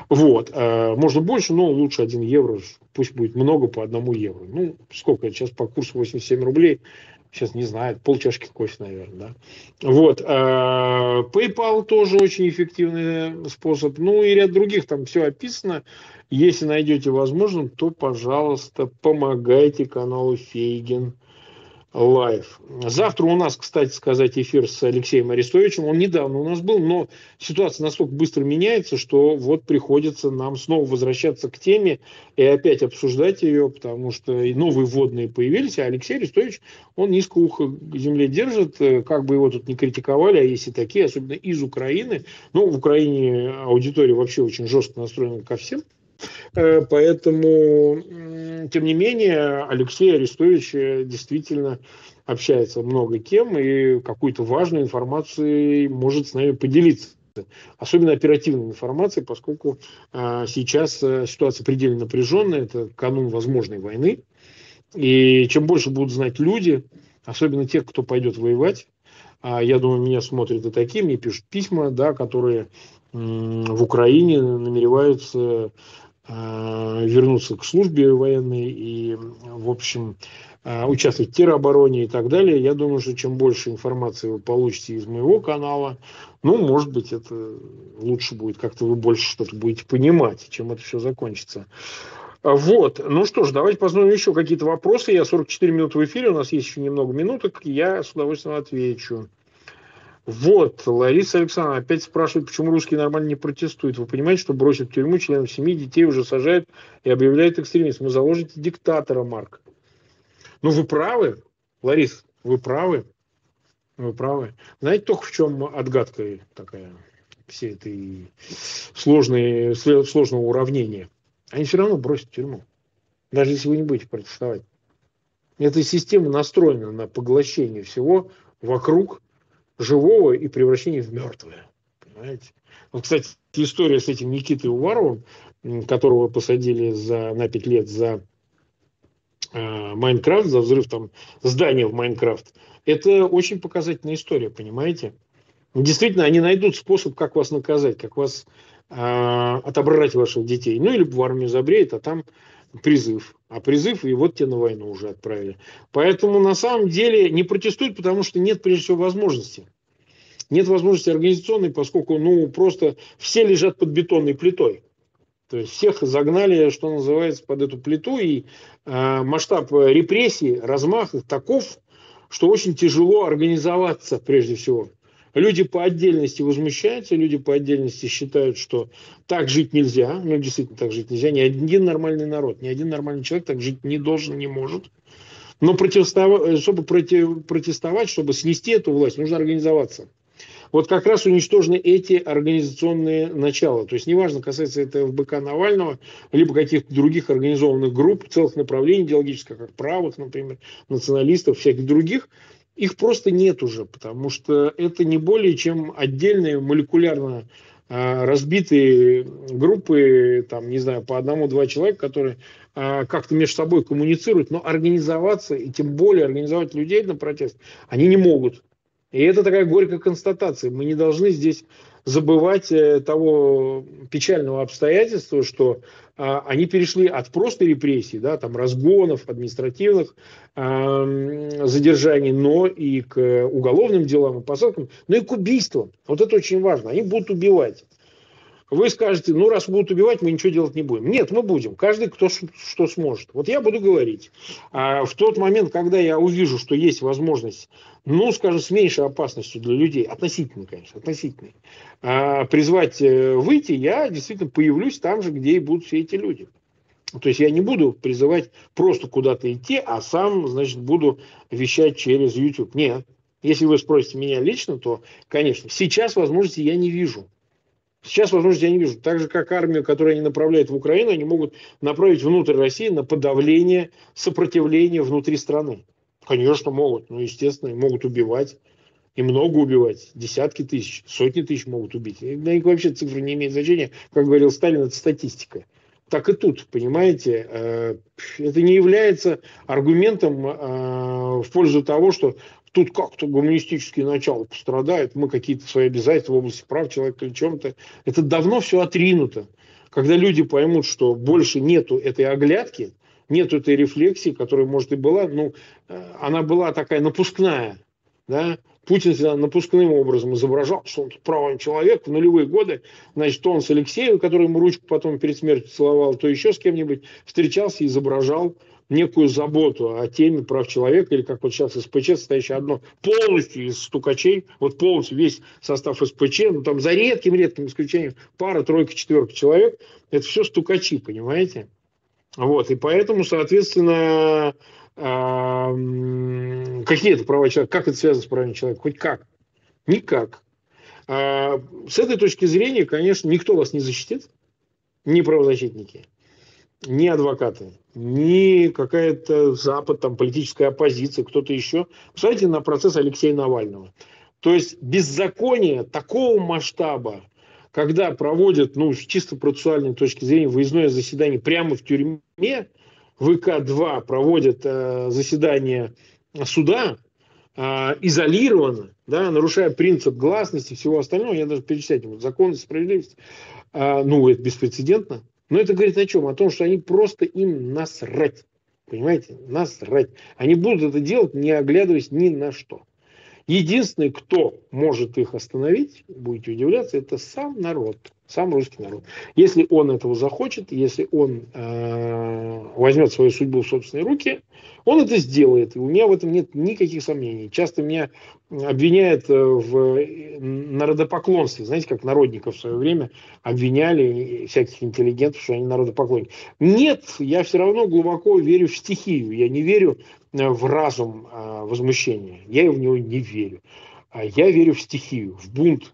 [SPEAKER 1] Вот. А, можно больше, но лучше 1 евро, пусть будет много по 1 евро. Ну, сколько сейчас по курсу 87 рублей, сейчас не знаю, полчашки кофе, наверное, да. Вот. А, PayPal тоже очень эффективный способ. Ну и ряд других, там все описано. Если найдете возможным, то, пожалуйста, помогайте каналу Фейгин Live. Завтра у нас, кстати сказать, эфир с Алексеем Арестовичем. Он недавно у нас был, но ситуация настолько быстро меняется, что вот приходится нам снова возвращаться к теме и опять обсуждать ее, потому что и новые вводные появились, а Алексей Арестович, он низко ухо к земле держит, как бы его тут не критиковали, а есть и такие, особенно из Украины. Ну, в Украине аудитория вообще очень жестко настроена ко всем Э, поэтому, тем не менее, Алексей Арестович э, действительно общается много кем и какую-то важную информацию может с нами поделиться. особенно оперативной информации, поскольку а, сейчас а, ситуация предельно напряженная, это канун возможной войны, и чем больше будут знать люди, особенно те, кто пойдет воевать, а я думаю, меня смотрят и такие, мне пишут письма, да, которые в Украине намереваются э, вернуться к службе военной и, в общем, э, участвовать в теробороне и так далее. Я думаю, что чем больше информации вы получите из моего канала, ну, может быть, это лучше будет, как-то вы больше что-то будете понимать, чем это все закончится. Вот, ну что ж, давайте посмотрим еще какие-то вопросы. Я 44 минуты в эфире, у нас есть еще немного минуток, я с удовольствием отвечу. Вот, Лариса Александровна опять спрашивает, почему русские нормально не протестуют. Вы понимаете, что бросить в тюрьму членов семьи, детей уже сажают и объявляют экстремистом. Вы заложите диктатора, Марк. Ну, вы правы, Ларис, вы правы. Вы правы. Знаете, только в чем отгадка такая всей этой сложной, сложного уравнения – они все равно бросят тюрьму. Даже если вы не будете протестовать. Эта система настроена на поглощение всего вокруг живого и превращение в мертвое. Понимаете? Вот, кстати, история с этим Никитой Уваровым, которого посадили за, на 5 лет за э, Майнкрафт, за взрыв там здания в Майнкрафт, это очень показательная история, понимаете? Действительно, они найдут способ, как вас наказать, как вас э, отобрать ваших детей. Ну, или в армию забреет, а там призыв. А призыв, и вот те на войну уже отправили. Поэтому на самом деле не протестуют, потому что нет, прежде всего, возможности. Нет возможности организационной, поскольку, ну, просто все лежат под бетонной плитой. То есть всех загнали, что называется, под эту плиту, и э, масштаб репрессий, размах таков, что очень тяжело организоваться прежде всего. Люди по отдельности возмущаются, люди по отдельности считают, что так жить нельзя. Ну, действительно, так жить нельзя. Ни один нормальный народ, ни один нормальный человек так жить не должен, не может. Но протестовать, чтобы против, протестовать, чтобы снести эту власть, нужно организоваться. Вот как раз уничтожены эти организационные начала. То есть неважно, касается это ФБК Навального, либо каких-то других организованных групп, целых направлений идеологических, как правых, например, националистов, всяких других, их просто нет уже, потому что это не более чем отдельные молекулярно а, разбитые группы, там, не знаю, по одному-два человека, которые а, как-то между собой коммуницируют, но организоваться, и тем более организовать людей на протест, они не могут. И это такая горькая констатация. Мы не должны здесь забывать э, того печального обстоятельства, что а, они перешли от просто репрессий, да, там разгонов, административных э, задержаний, но и к уголовным делам и посадкам, но и к убийствам. Вот это очень важно. Они будут убивать. Вы скажете, ну раз будут убивать, мы ничего делать не будем. Нет, мы будем. Каждый, кто что сможет. Вот я буду говорить. А в тот момент, когда я увижу, что есть возможность, ну, скажем, с меньшей опасностью для людей, относительно, конечно, относительной, а, призвать э, выйти, я действительно появлюсь там же, где и будут все эти люди. То есть я не буду призывать просто куда-то идти, а сам, значит, буду вещать через YouTube. Нет. Если вы спросите меня лично, то, конечно, сейчас возможности я не вижу. Сейчас возможности я не вижу. Так же, как армию, которую они направляют в Украину, они могут направить внутрь России на подавление сопротивления внутри страны. Конечно, могут. Ну, естественно, могут убивать. И много убивать. Десятки тысяч, сотни тысяч могут убить. Для них вообще цифры не имеют значения. Как говорил Сталин, это статистика. Так и тут, понимаете, э, это не является аргументом э, в пользу того, что тут как-то гуманистические начала пострадают, мы какие-то свои обязательства в области прав человека или чем-то. Это давно все отринуто. Когда люди поймут, что больше нету этой оглядки, нету этой рефлексии, которая, может, и была, ну, э, она была такая напускная, да, Путин всегда напускным образом изображал, что он правый человек в нулевые годы, значит, он с Алексеем, который ему ручку потом перед смертью целовал, то еще с кем-нибудь встречался и изображал некую заботу о теме прав человека, или как вот сейчас СПЧ, состоящее одно полностью из стукачей, вот полностью весь состав СПЧ, ну там за редким-редким исключением пара, тройка, четверка человек, это все стукачи, понимаете? Вот, и поэтому, соответственно, э, какие это права человека, как это связано с правами человека, хоть как? Никак. А, с этой точки зрения, конечно, никто вас не защитит, ни правозащитники, ни адвокаты, ни какая-то Запад, там, политическая оппозиция, кто-то еще. Посмотрите на процесс Алексея Навального. То есть беззаконие такого масштаба, когда проводят, ну, с чисто процессуальной точки зрения, выездное заседание прямо в тюрьме, ВК-2 проводят э, заседание суда, э, изолированно, да, нарушая принцип гласности и всего остального, я даже перечислять не буду, законность, справедливость, э, ну, это беспрецедентно. Но это говорит о чем? О том, что они просто им насрать. Понимаете? Насрать. Они будут это делать, не оглядываясь ни на что. Единственный, кто может их остановить, будете удивляться, это сам народ, сам русский народ. Если он этого захочет, если он э, возьмет свою судьбу в собственные руки, он это сделает. И у меня в этом нет никаких сомнений. Часто меня обвиняют э, в народопоклонстве. Знаете, как народников в свое время обвиняли всяких интеллигентов, что они народопоклонники. Нет, я все равно глубоко верю в стихию. Я не верю э, в разум э, возмущения. Я в него не верю. А я верю в стихию, в бунт,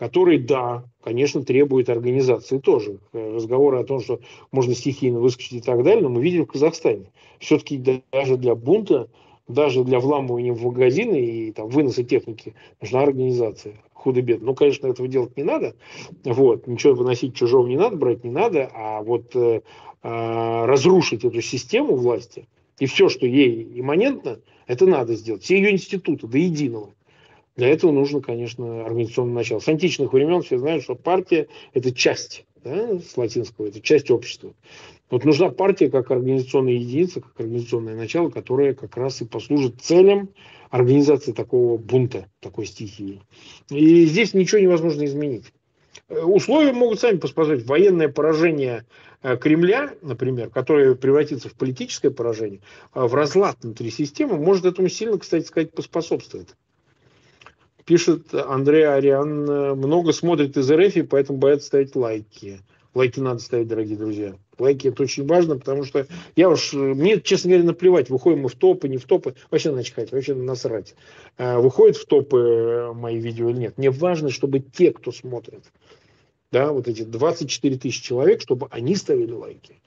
[SPEAKER 1] который, да, конечно, требует организации тоже. Разговоры о том, что можно стихийно выскочить и так далее, но мы видим в Казахстане. Все-таки даже для бунта, даже для вламывания в магазины и там, выноса техники нужна организация. Худо-бедно. Ну, конечно, этого делать не надо. Вот. Ничего выносить чужого не надо, брать не надо. А вот э, э, разрушить эту систему власти и все, что ей имманентно, это надо сделать. Все ее институты до единого. Для этого нужно, конечно, организационное начало. С античных времен все знают, что партия – это часть, да, с латинского, это часть общества. Вот нужна партия как организационная единица, как организационное начало, которое как раз и послужит целям организации такого бунта, такой стихии. И здесь ничего невозможно изменить. Условия могут сами поспособствовать. Военное поражение э, Кремля, например, которое превратится в политическое поражение, э, в разлад внутри системы, может этому сильно, кстати сказать, поспособствовать пишет Андрей Ариан, много смотрит из РФ, поэтому боятся ставить лайки. Лайки надо ставить, дорогие друзья. Лайки это очень важно, потому что я уж, мне, честно говоря, наплевать, выходим мы в топы, не в топы, вообще начхать, вообще насрать. А, выходят в топы мои видео или нет. Мне важно, чтобы те, кто смотрит, да, вот эти 24 тысячи человек, чтобы они ставили лайки.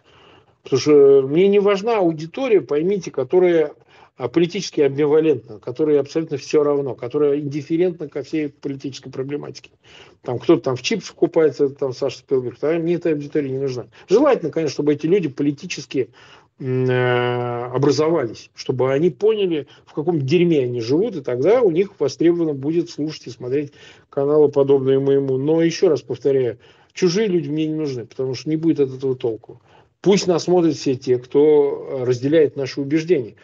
[SPEAKER 1] Потому что мне не важна аудитория, поймите, которая политически амбивалентно, которые абсолютно все равно, которые индифферентны ко всей политической проблематике. Там кто-то там в чипсах купается, там Саша Спилберг, а мне эта аудитория не нужна. Желательно, конечно, чтобы эти люди политически э, образовались, чтобы они поняли, в каком дерьме они живут, и тогда у них востребовано будет слушать и смотреть каналы, подобные моему. Но еще раз повторяю, чужие люди мне не нужны, потому что не будет от этого толку. Пусть нас смотрят все те, кто разделяет наши убеждения.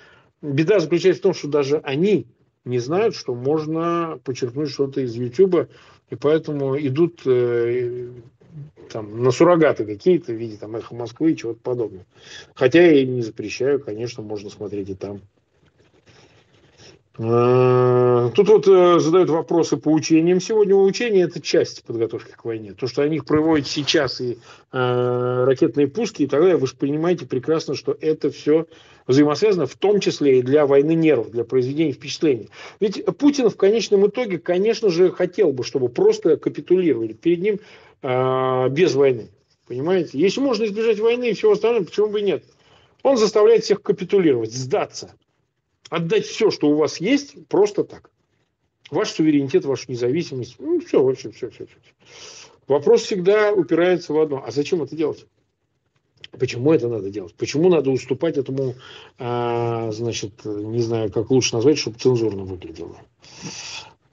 [SPEAKER 1] Беда заключается в том, что даже они не знают, что можно почерпнуть что-то из Ютуба, и поэтому идут э, там, на суррогаты какие-то в виде там, эхо Москвы и чего-то подобного. Хотя я не запрещаю, конечно, можно смотреть и там. Э, тут вот э, задают вопросы по учениям. Сегодня учения – это часть подготовки к войне. То, что они проводят сейчас и э, ракетные пуски и так далее, вы же понимаете прекрасно, что это все взаимосвязано, в том числе и для войны нервов, для произведения впечатлений. Ведь Путин в конечном итоге, конечно же, хотел бы, чтобы просто капитулировали перед ним э, без войны. Понимаете? Если можно избежать войны и всего остального, почему бы и нет? Он заставляет всех капитулировать, сдаться отдать все, что у вас есть, просто так. Ваш суверенитет, вашу независимость. Ну, все, вообще, все, все, все. Вопрос всегда упирается в одно. А зачем это делать? Почему это надо делать? Почему надо уступать этому, а, значит, не знаю, как лучше назвать, чтобы цензурно выглядело?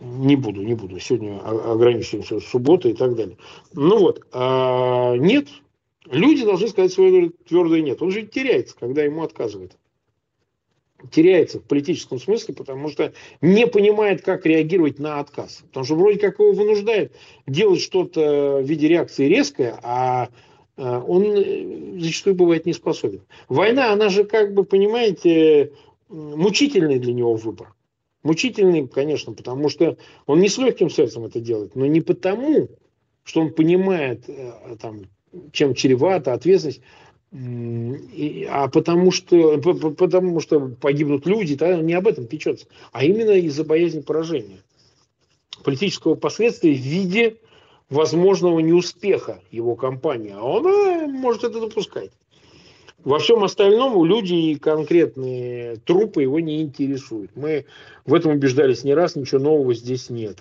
[SPEAKER 1] Не буду, не буду. Сегодня ограничимся суббота и так далее. Ну вот, а, нет. Люди должны сказать свое твердое нет. Он же теряется, когда ему отказывают теряется в политическом смысле, потому что не понимает, как реагировать на отказ. Потому что вроде как его вынуждает делать что-то в виде реакции резкое, а э, он э, зачастую бывает не способен. Война, она же, как бы, понимаете, мучительный для него выбор. Мучительный, конечно, потому что он не с легким сердцем это делает, но не потому, что он понимает, э, там, чем чревата ответственность, а потому что, потому что погибнут люди, тогда не об этом печется, а именно из-за боязни поражения. Политического последствия в виде возможного неуспеха его кампании. А он может это допускать. Во всем остальном люди и конкретные трупы его не интересуют. Мы в этом убеждались не раз, ничего нового здесь нет.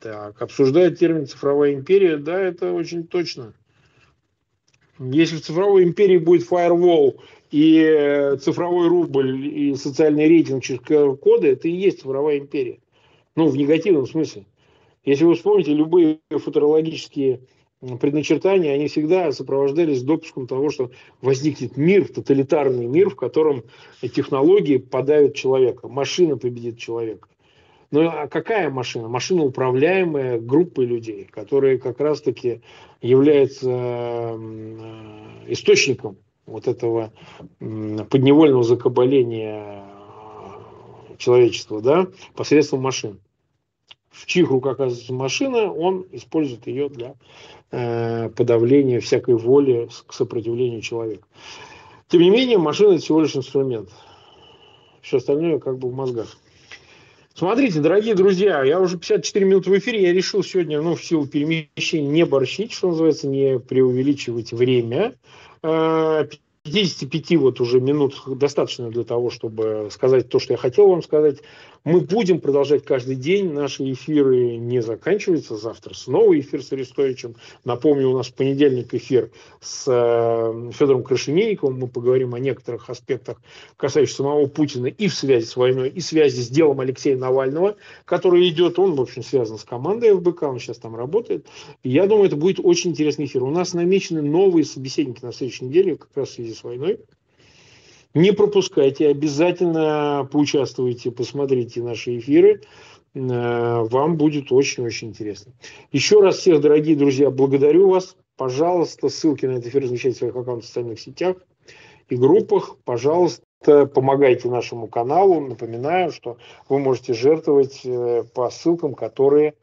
[SPEAKER 1] Так, обсуждает термин цифровая империя, да, это очень точно. Если в цифровой империи будет firewall и э, цифровой рубль и социальный рейтинг через коды, это и есть цифровая империя. Ну, в негативном смысле. Если вы вспомните, любые футурологические предначертания, они всегда сопровождались допуском того, что возникнет мир, тоталитарный мир, в котором технологии подавят человека, машина победит человека. Ну а какая машина? Машина, управляемая группой людей, которые как раз-таки являются э, источником вот этого подневольного закабаления человечества да, посредством машин. В чьих руках оказывается машина, он использует ее для э, подавления всякой воли к сопротивлению человека. Тем не менее, машина это всего лишь инструмент. Все остальное как бы в мозгах. Смотрите, дорогие друзья, я уже 54 минуты в эфире, я решил сегодня, ну, в силу перемещения не борщить, что называется, не преувеличивать время. 55 э, вот уже минут достаточно для того, чтобы сказать то, что я хотел вам сказать. Мы будем продолжать каждый день. Наши эфиры не заканчиваются. Завтра снова эфир с Арестовичем. Напомню, у нас понедельник эфир с э, Федором Крашенинниковым. Мы поговорим о некоторых аспектах, касающихся самого Путина и в связи с войной, и в связи с делом Алексея Навального, который идет. Он, в общем, связан с командой ФБК, он сейчас там работает. Я думаю, это будет очень интересный эфир. У нас намечены новые собеседники на следующей неделе, как раз в связи с войной. Не пропускайте, обязательно поучаствуйте, посмотрите наши эфиры. Э, вам будет очень-очень интересно. Еще раз всех, дорогие друзья, благодарю вас. Пожалуйста, ссылки на этот эфир размещайте в своих аккаунтах в социальных сетях и группах. Пожалуйста, помогайте нашему каналу. Напоминаю, что вы можете жертвовать э, по ссылкам, которые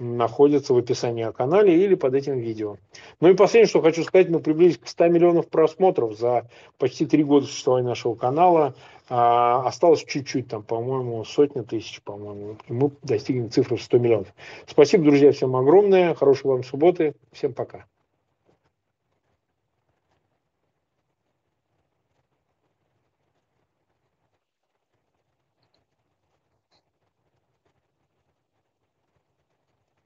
[SPEAKER 1] находятся в описании о канале или под этим видео. Ну и последнее, что хочу сказать, мы приблизились к 100 миллионов просмотров за почти три года существования нашего канала. А, осталось чуть-чуть, там, по-моему, сотня тысяч, по-моему. Мы достигнем цифры в 100 миллионов. Спасибо, друзья, всем огромное. Хорошей вам субботы. Всем пока.